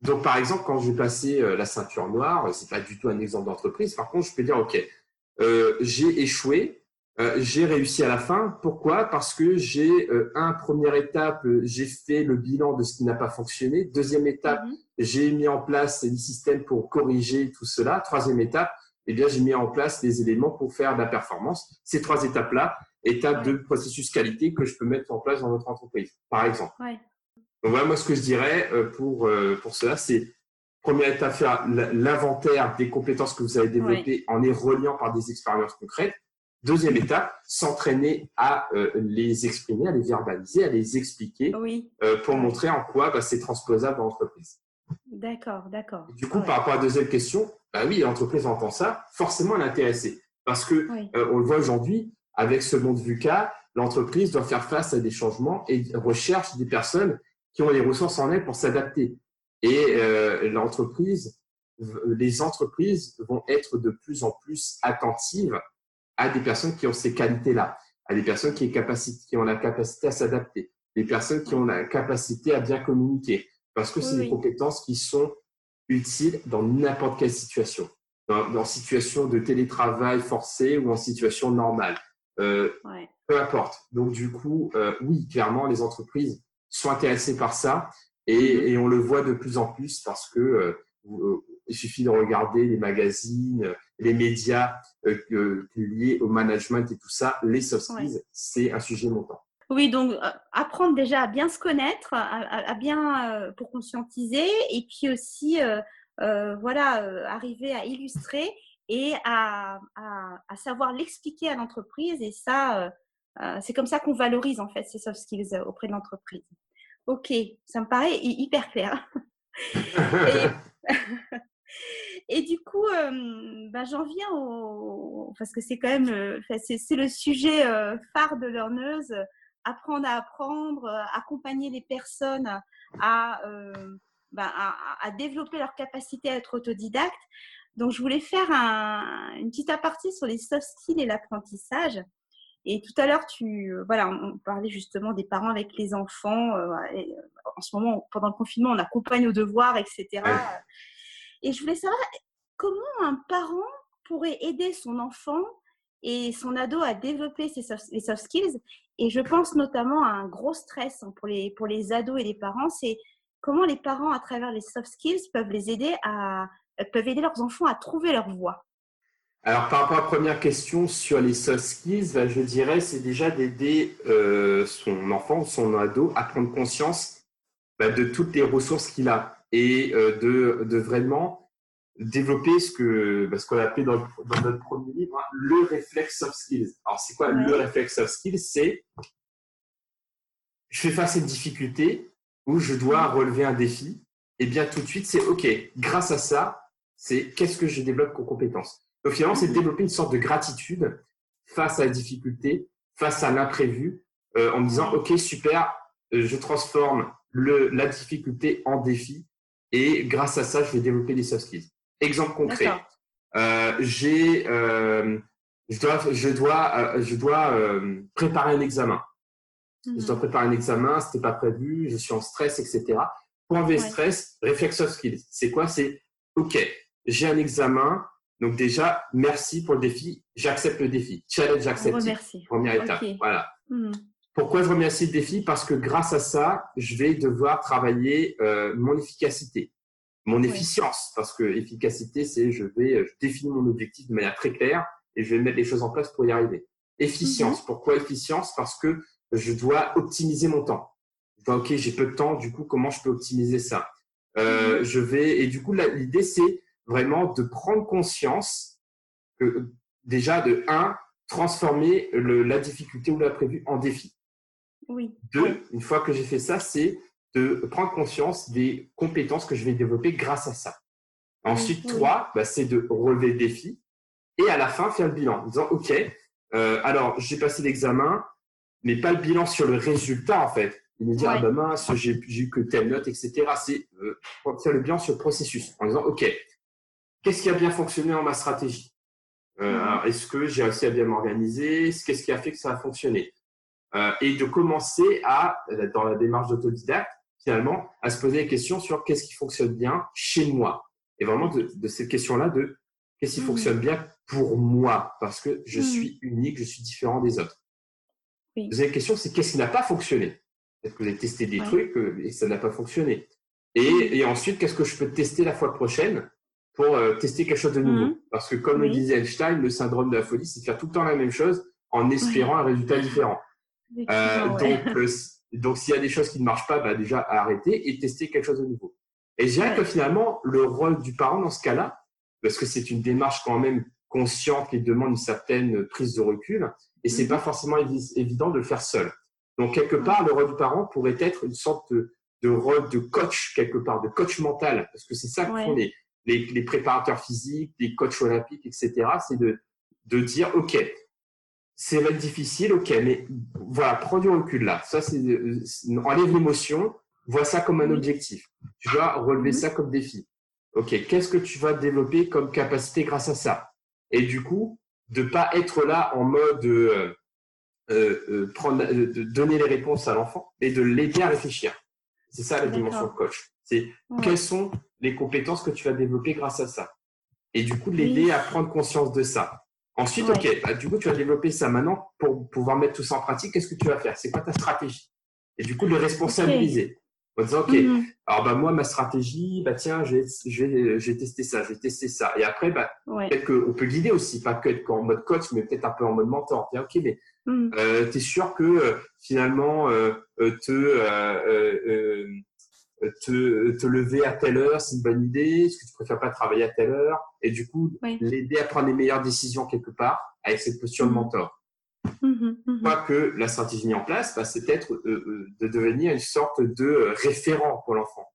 Donc, par exemple, quand j'ai passé euh, la ceinture noire, c'est pas du tout un exemple d'entreprise. Par contre, je peux dire, OK, euh, j'ai échoué, euh, j'ai réussi à la fin. Pourquoi? Parce que j'ai un première étape, j'ai fait le bilan de ce qui n'a pas fonctionné. Deuxième étape, mhm. j'ai mis en place des systèmes pour corriger tout cela. Troisième étape, eh bien, j'ai mis en place des éléments pour faire de la performance. Ces trois étapes-là, étapes de processus qualité que je peux mettre en place dans notre entreprise, par exemple. Donc voilà, moi, ce que je dirais euh, pour, euh, pour cela, c'est première étape, faire l'inventaire des compétences que vous avez développées en les reliant par des expériences concrètes. Deuxième étape, s'entraîner à euh, les exprimer, à les verbaliser, à les expliquer pour montrer en quoi bah, c'est transposable dans l'entreprise. D'accord, d'accord. Du coup, par rapport à la deuxième question, bah oui, l'entreprise entend ça, forcément elle est intéressée. Parce que on le voit aujourd'hui, avec ce monde VUCA, l'entreprise doit faire face à des changements et recherche des personnes qui ont les ressources en elles pour s'adapter. Et euh, l'entreprise, les entreprises vont être de plus en plus attentives à des personnes qui ont ces qualités-là, à des personnes qui, qui ont la capacité à s'adapter, des personnes qui ont la capacité à bien communiquer, parce que c'est des compétences qui sont utiles dans n'importe quelle situation, dans, dans, situation de télétravail forcé ou en situation normale. Euh, peu importe. Donc du coup, euh, oui, clairement, les entreprises sont intéressées par ça et, mm-hmm. et on le voit de plus en plus parce que euh, euh, il suffit de regarder les magazines, les médias euh, liés au management et tout ça. Les soft skills, c'est un sujet montant. Oui, donc apprendre déjà à bien se connaître, à, bien pour conscientiser, et puis aussi voilà arriver à illustrer et à, à, savoir l'expliquer à l'entreprise. Et ça, euh, euh, c'est comme ça qu'on valorise en fait ces soft skills euh, auprès de l'entreprise. Ok, ça me paraît hyper clair. et, du coup, bah, j'en viens au. Parce que c'est quand même. c'est le sujet phare de Learneuse apprendre à apprendre, accompagner les personnes à, bah, à, à, développer leur capacité à être autodidacte. Donc, je voulais faire une petite aparté sur les soft skills et l'apprentissage. Et tout à l'heure, tu, voilà, on, parlait justement des parents avec les enfants. Euh, en ce moment, pendant le confinement, on accompagne aux devoirs, etc. Et je voulais savoir comment un parent pourrait aider son enfant et son ado à développer ses les soft skills? Et je pense notamment à un gros stress pour les, pour les ados et les parents, c'est comment les parents, à travers les soft skills, peuvent les aider à peuvent aider leurs enfants à trouver leur voie alors, par rapport à la première question sur les soft skills, bah, je dirais c'est déjà d'aider euh, son enfant, son ado à prendre conscience bah, de toutes les ressources qu'il a et euh, de, vraiment développer ce que bah, ce qu'on a appelé dans, notre premier livre hein, le réflexe soft skills. Alors, c'est quoi le réflexe soft skills? C'est je fais face à une difficulté où je dois relever un défi. Et bien tout de suite, c'est OK, grâce à ça, c'est qu'est-ce que je développe comme compétence. Donc finalement, c'est développer une sorte de gratitude face à la difficulté, face à l'imprévu, euh, en me disant, OK, super, euh, je transforme le, la difficulté en défi et grâce à ça, je vais développer des soft skills. Exemple concret, euh, j'ai, je dois, je dois, je dois préparer un examen. Je dois mhm. préparer un examen, c'était pas prévu, je suis en stress, etc. Point V stress, réflexe soft skills. C'est quoi? C'est OK, j'ai un examen. Donc déjà, merci pour le défi. J'accepte le défi. Challenge accepté. Première étape. Voilà. Hmm. Pourquoi je remercie le défi? Parce que grâce à ça, je vais devoir travailler euh, mon efficacité, mon efficience. Parce que efficacité, c'est je vais je définis mon objectif de manière très claire et je vais mettre les choses en place pour y arriver. Efficience. Mhm. Pourquoi efficience? Parce que je dois optimiser mon temps. ok, j'ai peu de temps, du coup, comment je peux optimiser ça? Euh, je vais et du coup l'idée c'est vraiment de prendre conscience que déjà de un transformer le, la difficulté ou la prévue en défi. Oui. Deux, une fois que j'ai fait ça, c'est de prendre conscience des compétences que je vais développer grâce à ça. Ensuite, Oui. trois, bah, c'est de relever le défi et à la fin faire le bilan en disant OK, euh, alors j'ai passé l'examen, mais pas le bilan sur le résultat en fait. Il me Ouais. ah ben mince, j'ai j'ai eu que telle note, etc. C'est euh, faire le bilan sur le processus en disant OK, qu'est-ce qui a bien fonctionné dans ma stratégie? Euh, Mhm. Est-ce que j'ai réussi à bien m'organiser? Qu'est-ce qui a fait que ça a fonctionné? Euh, Et de commencer à, euh, dans la démarche d'autodidacte, finalement, à se poser des questions sur qu'est-ce qui fonctionne bien chez moi. Et vraiment de, de cette question-là de qu'est-ce qui Mhm. fonctionne bien pour moi? Parce que je Mhm. suis unique, je suis différent des autres. Oui. Deuxième question, c'est qu'est-ce qui n'a pas fonctionné? Peut-être que vous avez testé des Ouais. trucs et ça n'a pas fonctionné. Et, et ensuite, qu'est-ce que je peux tester la fois prochaine? Pour euh, tester quelque chose de nouveau Mhm. Parce que comme le disait Einstein, le syndrome de la folie, c'est de faire tout le temps la même chose en espérant un résultat différent. Euh, ouais. donc, euh, donc s'il y a des choses qui ne marchent pas, bah, déjà arrêter et tester quelque chose de nouveau. Et je dirais Ouais. que finalement, le rôle du parent dans ce cas-là, parce que c'est une démarche quand même consciente qui demande une certaine prise de recul, et c'est Mhm. pas forcément évi- évident de le faire seul. Donc quelque part, le rôle du parent pourrait être une sorte de, de rôle de coach quelque part, de coach mental, parce que c'est ça que Ouais. font les, les, les préparateurs physiques, les coachs olympiques, etc. C'est de, de dire, ok, c'est va être difficile, ok, mais voilà, prends du recul là. Ça, c'est euh, enlève l'émotion, vois ça comme un objectif. Tu dois relever ça comme défi. Ok, qu'est-ce que tu vas développer comme capacité grâce à ça? Et du coup, de pas être là en mode euh, euh, prendre, euh, de donner les réponses à l'enfant et de l'aider à réfléchir. C'est ça la dimension coach. C'est Ouais. quelles sont les compétences que tu vas développer grâce à ça. Et du coup, de l'aider Oui. à prendre conscience de ça. Ensuite, Ouais. ok, bah, du coup, tu vas développer ça maintenant pour pouvoir mettre tout ça en pratique. Qu'est-ce que tu vas faire? C'est quoi ta stratégie? Et du coup, de le responsabiliser. En disant, ok, Mhm. alors bah, moi, ma stratégie, bah, tiens, vais tester ça, je vais tester ça. Et après, bah, Ouais. peut-être qu'on peut guider aussi, pas que en mode coach, mais peut-être un peu en mode mentor. Dire, ok, mais Mhm. euh, tu es sûr que euh, finalement euh, euh, te, euh, euh, euh, te, te lever à telle heure, c'est une bonne idée Est-ce que tu préfères pas travailler à telle heure? Et du coup, Oui. l'aider à prendre les meilleures décisions quelque part avec cette posture de Mhm. mentor. Mhm. Mhm. Une fois que la stratégie mise en place, bah, c'est peut-être euh, euh, de devenir une sorte de euh, référent pour l'enfant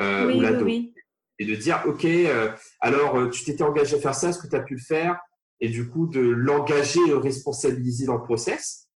euh, Oui, ou l'ado oui. et de dire ok euh, alors euh, tu t'étais engagé à faire ça est-ce que tu as pu le faire? Et du coup de l'engager et le responsabiliser dans le process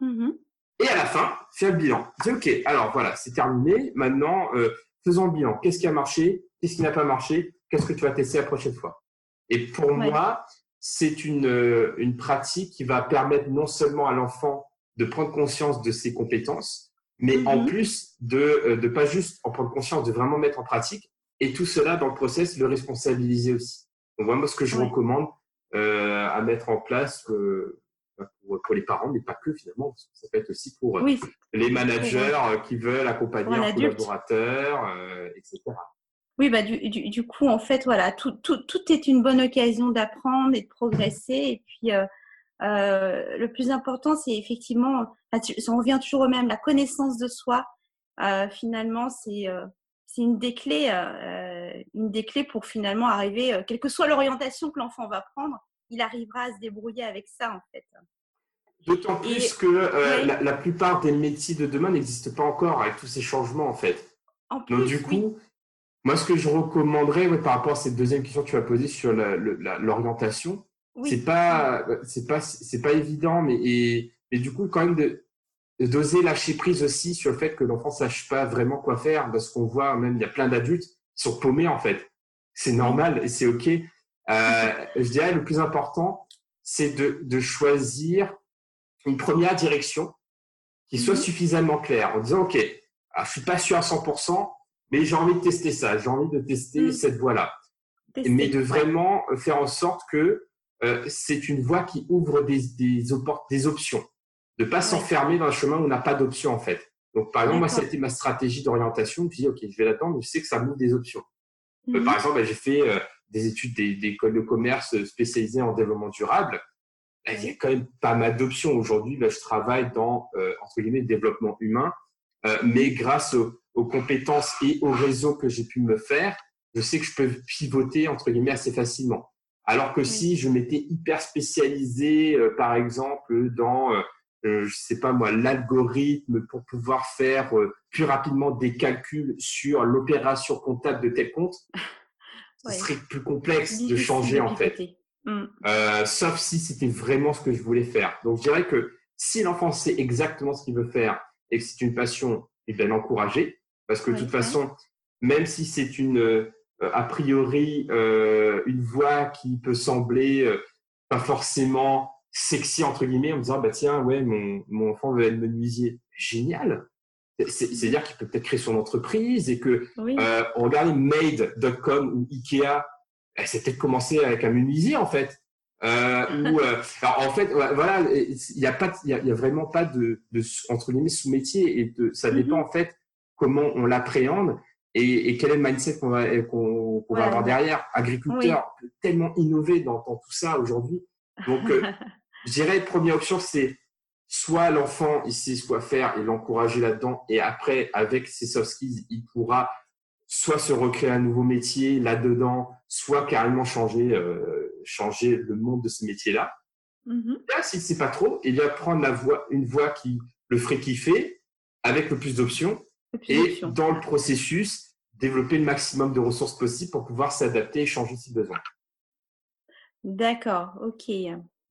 Mhm. Et à la fin faire le bilan. Dire ok alors voilà c'est terminé. Maintenant euh, faisons le bilan. Qu'est-ce qui a marché? Qu'est-ce qui n'a pas marché? Qu'est-ce que tu vas tester la prochaine fois? Et pour Ouais. moi c'est une euh, une pratique qui va permettre non seulement à l'enfant de prendre conscience de ses compétences mais en Mhm. plus de euh, de pas juste en prendre conscience de vraiment mettre en pratique. Et tout cela dans le process le responsabiliser aussi. Donc vraiment ce que je Ouais. recommande euh, à mettre en place euh, pour, pour les parents mais pas que finalement parce que ça peut être aussi pour euh, Oui, les managers euh, qui veulent accompagner Pour un un adulte. collaborateur euh, etc Oui, bah, du, du, du coup, en fait, voilà, tout, tout, tout est une bonne occasion d'apprendre et de progresser. Et puis, euh, euh, le plus important, c'est effectivement, on revient toujours au même, la connaissance de soi. Finalement, c'est c'est une des clés, euh, une des clés pour finalement arriver, euh, quelle que soit l'orientation que l'enfant va prendre, il arrivera à se débrouiller avec ça, en fait. D'autant plus que euh, la, la plupart des métiers de demain n'existent pas encore avec tous ces changements en fait. En plus, Donc du oui. coup, moi ce que je recommanderais ouais, par rapport à cette deuxième question que tu as posée sur l'orientation, Oui. c'est pas c'est pas c'est pas évident, mais et, du coup quand même de d'oser lâcher prise aussi sur le fait que l'enfant sache pas vraiment quoi faire, parce qu'on voit même il y a plein d'adultes qui sont paumés en fait. C'est normal et c'est ok. Euh, je dirais le plus important, c'est de, de choisir une première direction qui soit Mhm. suffisamment claire en disant ok, ah, je suis pas sûr à 100%, mais j'ai envie de tester ça, j'ai envie de tester Mhm. cette voie-là mais de vraiment faire en sorte que euh, c'est une voie qui ouvre des, des, des options. De pas s'enfermer dans un chemin où on n'a pas d'options en fait. Donc par exemple, moi, ça a été ma stratégie d'orientation. Je me suis dit, OK, je vais mais je sais que ça m'ouvre des options. Euh, Mhm. par exemple, bah, j'ai fait euh, des études des, des écoles de commerce spécialisées en développement durable. Il y a quand même pas mal d'options. Aujourd'hui, je travaille dans, euh, entre guillemets, le développement humain, euh, mais grâce au, aux compétences et au réseau que j'ai pu me faire, je sais que je peux pivoter entre guillemets assez facilement. Alors que si je m'étais hyper spécialisé, euh, par exemple, dans, euh, je sais pas moi, l'algorithme pour pouvoir faire plus rapidement des calculs sur l'opération comptable de tel compte, ce serait plus complexe de changer en fait. Mm. sauf si c'était vraiment ce que je voulais faire. Donc je dirais que si l'enfant sait exactement ce qu'il veut faire et que c'est une passion, et eh bien l'encourager. Parce que de toute façon, même si c'est une, euh, a priori, euh, une voix qui peut sembler euh, pas forcément sexy, entre guillemets, en disant, bah tiens, ouais, mon, mon enfant veut être menuisier. Génial! C'est-à-dire qu'il peut peut-être créer son entreprise et que, oui. euh, regardez Made.com ou Ikea, eh, c'est peut-être commencé avec un menuisier, en fait. Euh, ou euh, alors en fait voilà il y a pas il y, a, vraiment pas de, de entre guillemets sous métier et de, ça dépend mm-hmm. en fait comment on l'appréhende et, et, quel est le mindset qu'on va qu'on va avoir derrière agriculteur tellement innover dans, dans, tout ça aujourd'hui donc euh, je dirais première option c'est soit l'enfant il sait quoi faire et l'encourager là-dedans et après avec ses soft skills il pourra soit se recréer un nouveau métier là-dedans, soit carrément changer, euh, changer le monde de ce métier-là. Mm-hmm. Là, s'il ne sait pas trop, il va prendre la voie, une voie qui le ferait kiffer, avec le plus d'options, et dans le processus, développer le maximum de ressources possibles pour pouvoir s'adapter et changer si besoin. D'accord, ok.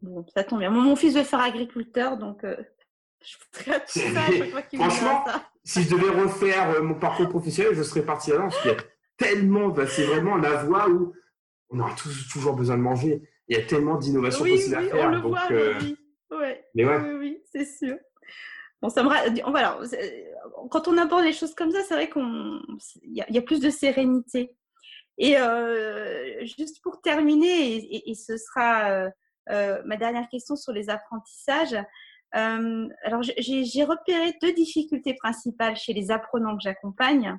Bon, ça tombe bien. Mon, fils veut faire agriculteur, donc euh, je voudrais tout ça à chaque fois qu'il Franchement, si je devais refaire euh, mon parcours professionnel, je serais parti là-dedans. Parce qu'il y a tellement, bah, c'est vraiment la voie où on aura toujours besoin de manger. Il y a tellement d'innovations possibles à faire. On le voit, euh, oui. Mais ouais. Oui, oui, c'est sûr. Bon, ça me... voilà. Quand on aborde les choses comme ça, c'est vrai qu'on il y, a plus de sérénité. Et euh, juste pour terminer, et, ce sera ma dernière question sur les apprentissages, euh, alors, j'ai repéré deux difficultés principales chez les apprenants que j'accompagne.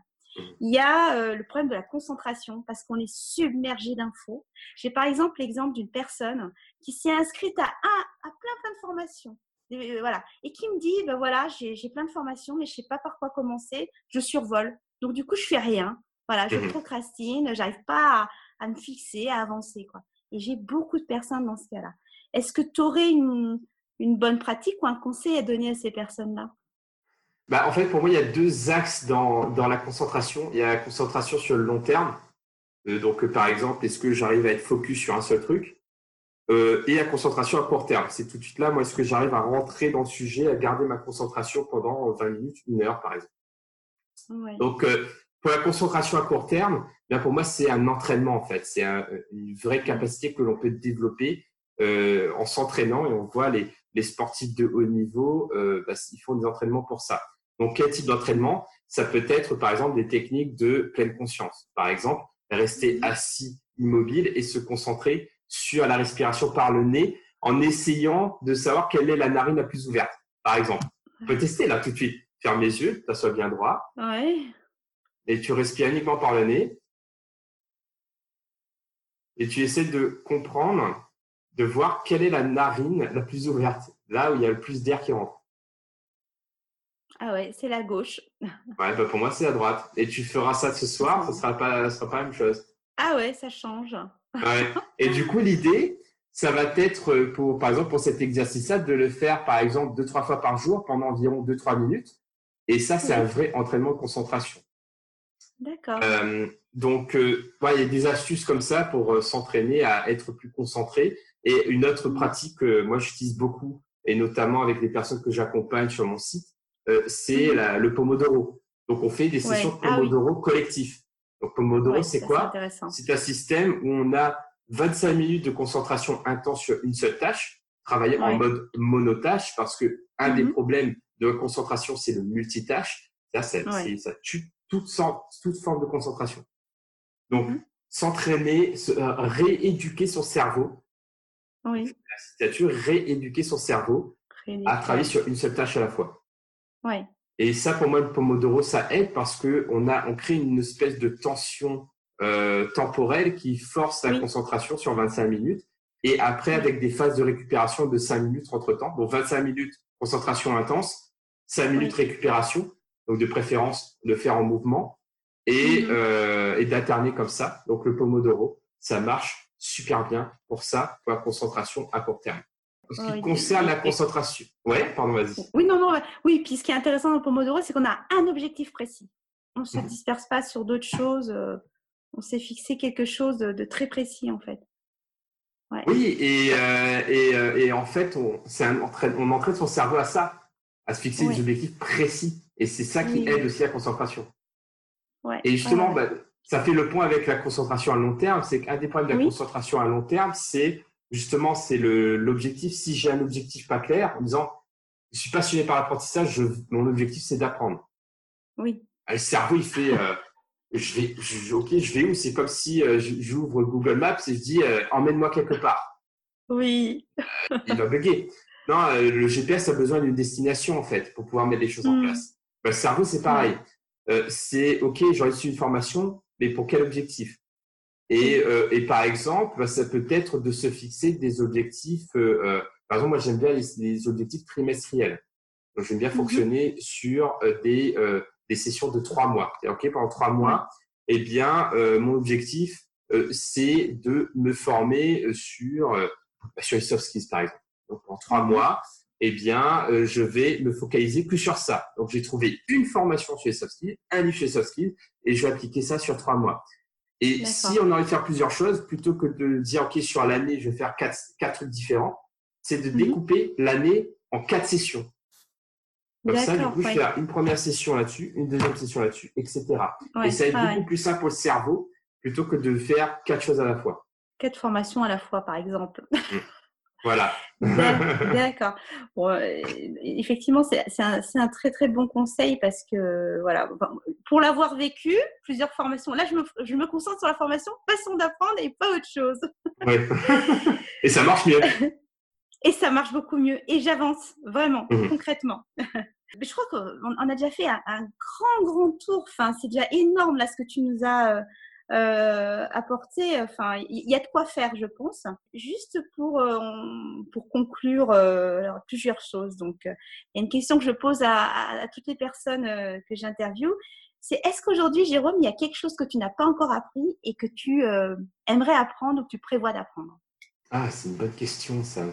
Il y a euh, le problème de la concentration parce qu'on est submergé d'infos. J'ai par exemple l'exemple d'une personne qui s'est inscrite à, à plein plein de formations. Et, euh, voilà. Et qui me dit, ben voilà, j'ai plein de formations, mais je sais pas par quoi commencer. Je survole. Donc du coup, je fais rien. Voilà, je mmh. procrastine. J'arrive pas à, à, me fixer, à avancer, quoi. Et j'ai beaucoup de personnes dans ce cas-là. Est-ce que tu aurais une, une bonne pratique ou un conseil à donner à ces personnes-là? Bah, En fait, pour moi, il y a deux axes dans, dans, la concentration. Il y a la concentration sur le long terme. Euh, donc, euh, par exemple, est-ce que j'arrive à être focus sur un seul truc? Euh, Et la concentration à court terme. C'est tout de suite là, moi, est-ce que j'arrive à rentrer dans le sujet, à garder ma concentration pendant 20 minutes, une heure, par exemple? Donc, pour la concentration à court terme, bien pour moi, c'est un entraînement, en fait. C'est une vraie capacité que l'on peut développer en s'entraînant et on voit les, les sportifs de haut niveau, euh, bah, ils font des entraînements pour ça. Donc, quel type d'entraînement? Ça peut être, par exemple, des techniques de pleine conscience. Par exemple, rester mhm. assis immobile et se concentrer sur la respiration par le nez en essayant de savoir quelle est la narine la plus ouverte. Par exemple, on peut tester là tout de suite. Ferme les yeux, t'assois bien droit. Ouais. Et tu respires uniquement par le nez. Et tu essaies de comprendre de voir quelle est la narine la plus ouverte, là où il y a le plus d'air qui rentre. Ah ouais, c'est la gauche. Ouais, bah pour moi, c'est la droite. Et tu feras ça ce soir, ce ne sera pas, sera pas la même chose. Ah ouais, ça change. Ouais. Et du coup, l'idée, ça va être, pour, par exemple, pour cet exercice-là, de le faire, par exemple, deux, trois fois par jour pendant environ deux, trois minutes. Et ça, c'est un vrai entraînement de concentration. D'accord. Euh, donc, euh, il y a des astuces comme ça pour euh, s'entraîner à être plus concentré. Et une autre pratique que moi j'utilise beaucoup, et notamment avec les personnes que j'accompagne sur mon site, euh, c'est mhm. le Pomodoro. Donc on fait des sessions de ah Pomodoro collectif. Donc Pomodoro, c'est quoi? C'est un système où on a 25 minutes de concentration intense sur une seule tâche, travailler en mode monotâche, parce que un des mhm. problèmes de la concentration, c'est le multitâche. Ça, ça, ça tue toute, toute, forme de concentration. Donc, mhm. s'entraîner, euh, rééduquer son cerveau oui. La rééduquer son cerveau à travailler sur une seule tâche à la fois. Oui. Et ça, pour moi, le Pomodoro, ça aide parce que on a, on crée une espèce de tension euh, temporelle qui force la concentration sur 25 minutes. Et après, avec des phases de récupération de 5 minutes entre temps. Donc, 25 minutes concentration intense, 5 minutes récupération. Donc de préférence de faire en mouvement et, euh, et d'alterner comme ça. Donc le Pomodoro, ça marche super bien pour ça, pour la concentration à court terme. En ce qui concerne la concentration, ouais, pardon, vas-y. Oui, non, non, oui. Puis ce qui est intéressant dans le Pomodoro, c'est qu'on a un objectif précis. On ne se Mhm. disperse pas sur d'autres choses. euh, on s'est fixé quelque chose de, très précis, en fait. Oui, et, euh, et, et en fait, on, un on entraîne son cerveau à ça, à se fixer des objectifs précis. Et c'est ça qui Oui. aide aussi la concentration. Ouais, Et justement, ouais, ouais. bah, ça fait le point avec la concentration à long terme. C'est qu'un des problèmes de la Oui. concentration à long terme, c'est justement c'est l'objectif. Si j'ai un objectif pas clair, en disant je suis passionné par l'apprentissage, mon objectif c'est d'apprendre. oui, Ah, Le cerveau il fait euh, je vais je- ok je vais où? C'est comme si euh, j'ouvre Google Maps et je dis euh, emmène-moi quelque part. oui, Il va bugger. Non, euh, le GPS a besoin d'une destination en fait pour pouvoir mettre les choses en Mm. place. Bah, le cerveau c'est pareil. Euh, c'est ok, j'aurais reçu une formation, mais pour quel objectif? Et, euh, et par exemple, bah, ça peut être de se fixer des objectifs. euh, euh, par exemple, moi j'aime bien les, les objectifs trimestriels. Donc j'aime bien Mhm. fonctionner sur euh, des, euh, des sessions de trois mois. Ok, pendant trois mois, eh bien, euh, mon objectif euh, c'est de me former sur sur les soft skills par exemple. Donc en trois mois, eh bien, euh, je vais me focaliser plus sur ça. Donc, j'ai trouvé une formation sur les soft skills, un livre sur les soft skills, et je vais appliquer ça sur trois mois. Et si on a envie de faire plusieurs choses, plutôt que de dire, OK, sur l'année, je vais faire quatre, quatre trucs différents, c'est de Mhm. découper l'année en quatre sessions. Comme ça, du coup, je ouais. vais faire une première session là-dessus, une deuxième session là-dessus, etc. Ouais, et ça va être beaucoup ouais. plus simple pour le cerveau plutôt que de faire quatre choses à la fois. Quatre formations à la fois, par exemple. Voilà. D'ac- D'accord. Bon, euh, effectivement, c'est un, très très bon conseil parce que voilà, pour l'avoir vécu, plusieurs formations. Là, je me, je me concentre sur la formation façon d'apprendre et pas autre chose. Ouais. et ça marche mieux. Et ça marche beaucoup mieux. Et j'avance vraiment, Mhm. concrètement. Je crois qu'on on a déjà fait un, un grand grand tour. Enfin, c'est déjà énorme là ce que tu nous as euh, apporté. Enfin, il y, a de quoi faire, je pense. Juste pour euh, pour conclure, euh, alors, plusieurs choses. Donc, il y a une question que je pose à, à- à toutes les personnes que j'interviewe. C'est est-ce qu'aujourd'hui, Jérôme, il y a quelque chose que tu n'as pas encore appris et que tu aimerais apprendre ou que tu prévois d'apprendre? Ah, c'est une bonne question, ça.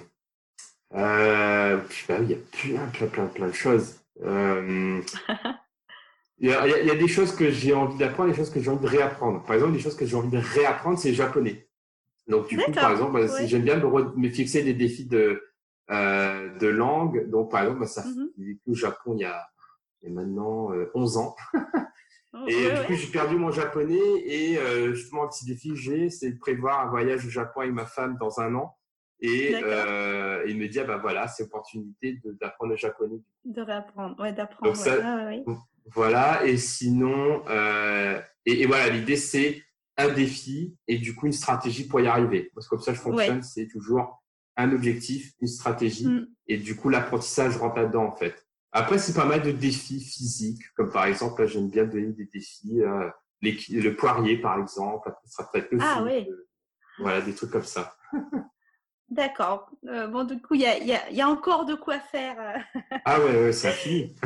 Puis, bah il y a plein, plein, plein, plein de choses. Il y, a, il y a- il y a des choses que j'ai envie d'apprendre, des choses que j'ai envie de réapprendre. Par exemple, des choses que j'ai envie de réapprendre, c'est le japonais. Donc, du coup, par exemple, bah, si ouais. j'aime bien me, fixer des défis de, euh, de langue. Donc, par exemple, bah, ça, j'ai vécu au Japon il y a, il y a maintenant euh, 11 ans. Et Ouais, du ouais. coup, j'ai perdu mon japonais et euh, justement, un petit défi que j'ai, c'est de prévoir un voyage au Japon avec ma femme dans un an. Et euh, il me dit, ah bah voilà, c'est opportunité de- d'apprendre le japonais. De réapprendre, ouais, d'apprendre. Ouais. Ah, ouais, ouais. Voilà, et sinon, euh, et, et voilà, l'idée c'est un défi et du coup une stratégie pour y arriver. Parce que comme ça, je fonctionne, c'est toujours un objectif, une stratégie, Mm. et du coup l'apprentissage rentre là-dedans en fait. Après, c'est pas mal de défis physiques, comme par exemple, là, j'aime bien donner des défis, euh, le poirier par exemple, après, ça le Ah, euh, voilà, des trucs comme ça. D'accord. Euh, bon, du coup, il y a, y a- il y a encore de quoi faire. euh, Ah ouais, ouais, c'est infini.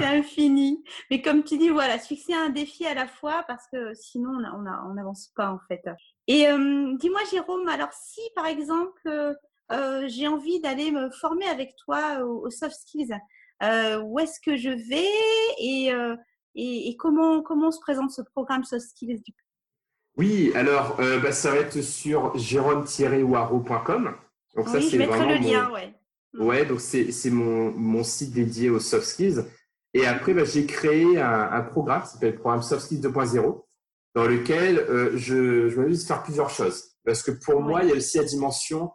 c'est infini. Mais comme tu dis, voilà, se fixer un défi à la fois parce que sinon, on n'avance pas en fait. Et euh, dis-moi, Jérôme, alors si par exemple, euh, j'ai envie d'aller me former avec toi aux, aux soft skills, euh, où est-ce que je vais et, euh, et, et comment, comment se présente ce programme soft skills du coup? Oui, alors euh, bah, ça va être sur jérôme-waro.com. Donc ça, Oui, c'est je mettrai le mon- lien, ouais. Ouais, donc c'est c'est mon, mon site dédié aux soft skills. Et après, bah, j'ai créé un, un programme qui s'appelle le programme Soft Skills 2.0, dans lequel euh, je, je m'amuse à faire plusieurs choses. Parce que pour moi, il y a aussi la dimension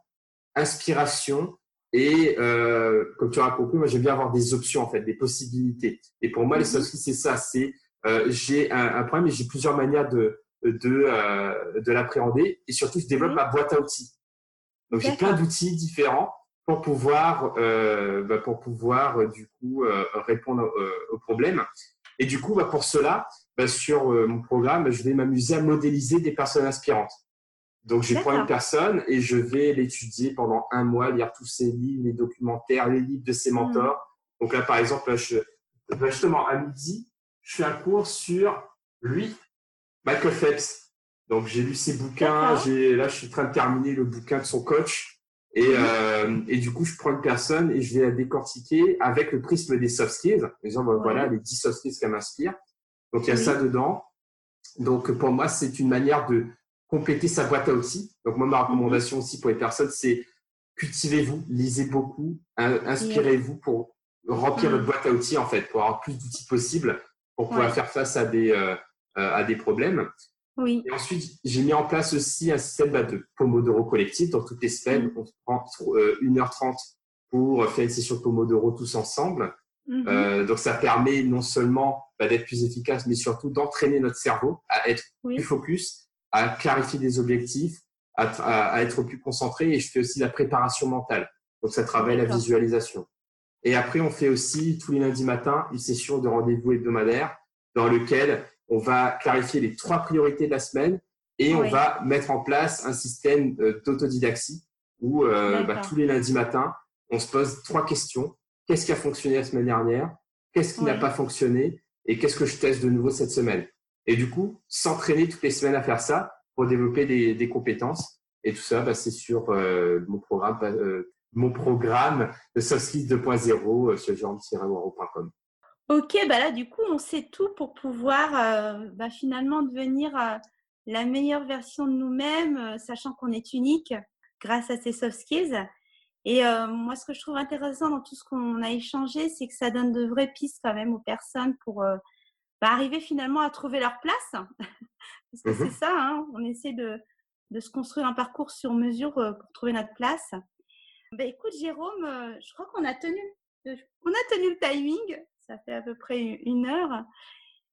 inspiration. Et euh, comme tu as compris, moi, j'aime bien avoir des options, en fait, des possibilités. Et pour moi, les Mhm. soft skills, c'est ça. C'est euh, j'ai un, un problème et j'ai plusieurs manières de, de, euh, de l'appréhender. Et surtout, je développe Oui. ma boîte à outils. Donc, j'ai plein d'outils différents pour pouvoir, euh, bah, pour pouvoir euh, du coup euh, répondre aux problèmes. Et du coup, bah, pour cela, bah, sur mon programme, je vais m'amuser à modéliser des personnes inspirantes. Donc, je prends une personne et je vais l'étudier pendant un mois, lire tous ses livres, les documentaires, les livres de ses mentors. Donc là, par exemple, là, je, bah, justement, à midi, je fais un cours sur lui, Michael Phelps. Donc, j'ai lu ses bouquins. J'ai, là, je suis en train de terminer le bouquin de son coach. Et, mhm. euh, et du coup, je prends une personne et je vais la décortiquer avec le prisme des soft skills. Par exemple, voilà les 10 soft skills qui m'inspirent. Donc, il y a ça dedans. Donc, pour moi, c'est une manière de compléter sa boîte à outils. Donc, moi, ma recommandation aussi pour les personnes, c'est cultivez-vous, lisez beaucoup, inspirez-vous pour remplir votre boîte à outils, en fait, pour avoir plus d'outils possibles pour pouvoir faire face à des, euh, à des problèmes. Oui. Et ensuite, j'ai mis en place aussi un système bah, de Pomodoro collectif. Donc, toutes les semaines, on se prend 1h30 euh, pour faire une session Pomodoro tous ensemble. Mhm. Euh, donc, ça permet non seulement bah, d'être plus efficace, mais surtout d'entraîner notre cerveau à être plus focus, à clarifier des objectifs, à, à, être plus concentré. Et je fais aussi la préparation mentale. Donc, ça travaille la visualisation. Et après, on fait aussi tous les lundis matins une session de rendez-vous hebdomadaire dans lequel on va clarifier les trois priorités de la semaine et on va mettre en place un système euh, d'autodidaxie où euh, bah, tous les lundis matins, on se pose trois questions. Qu'est-ce qui a fonctionné la semaine dernière? Qu'est-ce qui n'a pas fonctionné? Et qu'est-ce que je teste de nouveau cette semaine? Et du coup, s'entraîner toutes les semaines à faire ça pour développer des, compétences. Et tout ça, bah, c'est sur euh, mon programme, mon programme de Soft Skills 2.0 sur jean-waro.com. Ok, bah là, du coup, on sait tout pour pouvoir euh, bah, finalement devenir euh, la meilleure version de nous-mêmes, euh, sachant qu'on est unique grâce à ces soft skills. Et moi, ce que je trouve intéressant dans tout ce qu'on a échangé, c'est que ça donne de vraies pistes quand même aux personnes pour bah, arriver finalement à trouver leur place. Parce que c'est mmh ça, hein, on essaie de, de, se construire un parcours sur mesure pour trouver notre place. Bah, écoute, Jérôme, je crois qu'on a tenu, on a tenu le timing ça fait à peu près une heure.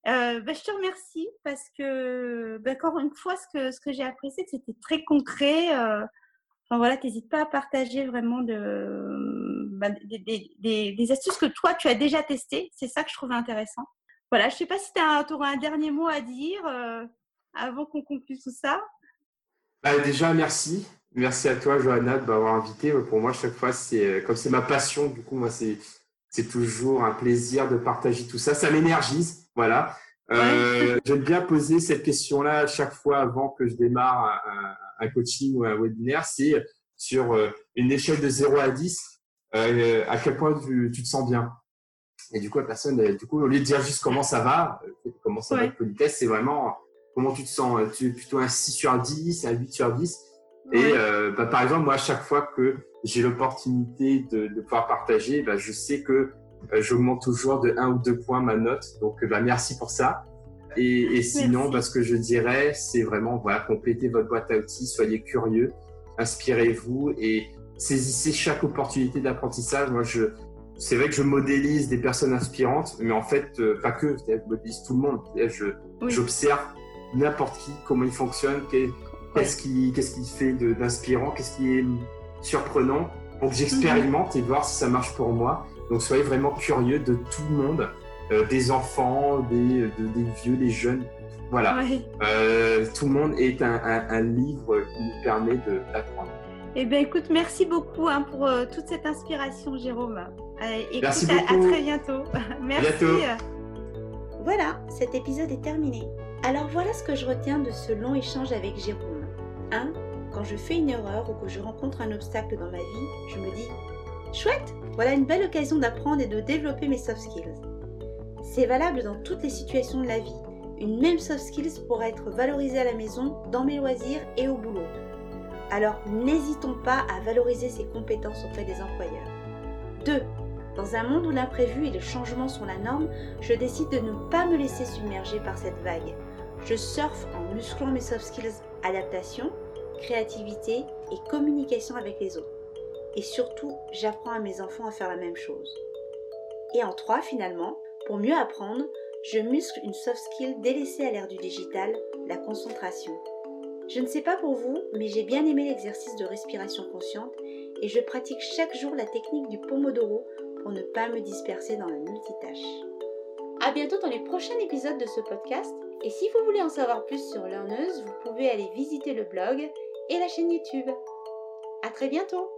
Euh, bah, je te remercie parce que, bah, encore une fois, ce que, ce que j'ai apprécié, c'était très concret. Euh, enfin voilà, n'hésites pas à partager vraiment bah, des, astuces que toi, tu as déjà testées. C'est ça que je trouvais intéressant. Voilà, je ne sais pas si tu auras un dernier mot à dire euh, avant qu'on conclue tout ça. déjà, merci. Merci à toi, Johanna, de m'avoir invité. Pour moi, chaque fois, c'est comme c'est ma passion, du coup, moi, c'est c'est toujours un plaisir de partager tout ça. Ça m'énergise, voilà. Euh, J'aime bien poser cette question-là à chaque fois avant que je démarre un, coaching ou un webinaire. C'est sur euh, une échelle de 0 à 10, euh, à quel point tu, te sens bien. Et du coup, la personne, du coup, au lieu de dire juste comment ça va, euh, comment ça va être politesse, c'est vraiment comment tu te sens. Tu es plutôt un 6 sur 10, un 8 sur 10. Et bah, par exemple, moi, à chaque fois que j'ai l'opportunité de, de, pouvoir partager, bah, je sais que euh, j'augmente toujours de un ou deux points ma note. Donc, bah, merci pour ça. Et, et sinon, bah, ce que je dirais, c'est vraiment voilà, complétez votre boîte à outils, soyez curieux, inspirez-vous et saisissez chaque opportunité d'apprentissage. Moi, je, c'est vrai que je modélise des personnes inspirantes, mais en fait, euh, pas que, je modélise tout le monde. Je, J'observe n'importe qui, comment il fonctionne, qu'est-ce qui, qu'est-ce qui fait d'inspirant, qu'est-ce qui est surprenant pour que j'expérimente et voir si ça marche pour moi. Donc soyez vraiment curieux de tout le monde, euh, des enfants, des, des, vieux, des jeunes. Voilà. Euh, tout le monde est un, un, livre qui nous permet d'apprendre. Eh bien, écoute, merci beaucoup hein, pour euh, toute cette inspiration, Jérôme. merci beaucoup. À, très bientôt. merci. Bientôt. Voilà, cet épisode est terminé. Alors voilà ce que je retiens de ce long échange avec Jérôme. 1. Quand je fais une erreur ou que je rencontre un obstacle dans ma vie, je me dis Chouette, voilà une belle occasion d'apprendre et de développer mes soft skills. C'est valable dans toutes les situations de la vie. Une même soft skills pourra être valorisée à la maison, dans mes loisirs et au boulot. Alors n'hésitons pas à valoriser ces compétences auprès des employeurs. 2. Dans un monde où l'imprévu et le changement sont la norme, je décide de ne pas me laisser submerger par cette vague. Je surfe en musclant mes soft skills adaptation, créativité et communication avec les autres. Et surtout, j'apprends à mes enfants à faire la même chose. Et en trois, finalement, pour mieux apprendre, je muscle une soft skill délaissée à l'ère du digital, la concentration. Je ne sais pas pour vous, mais j'ai bien aimé l'exercice de respiration consciente et je pratique chaque jour la technique du Pomodoro pour ne pas me disperser dans la multitâche. A bientôt dans les prochains épisodes de ce podcast et si vous voulez en savoir plus sur Learneuse, vous pouvez aller visiter le blog et la chaîne YouTube. À très bientôt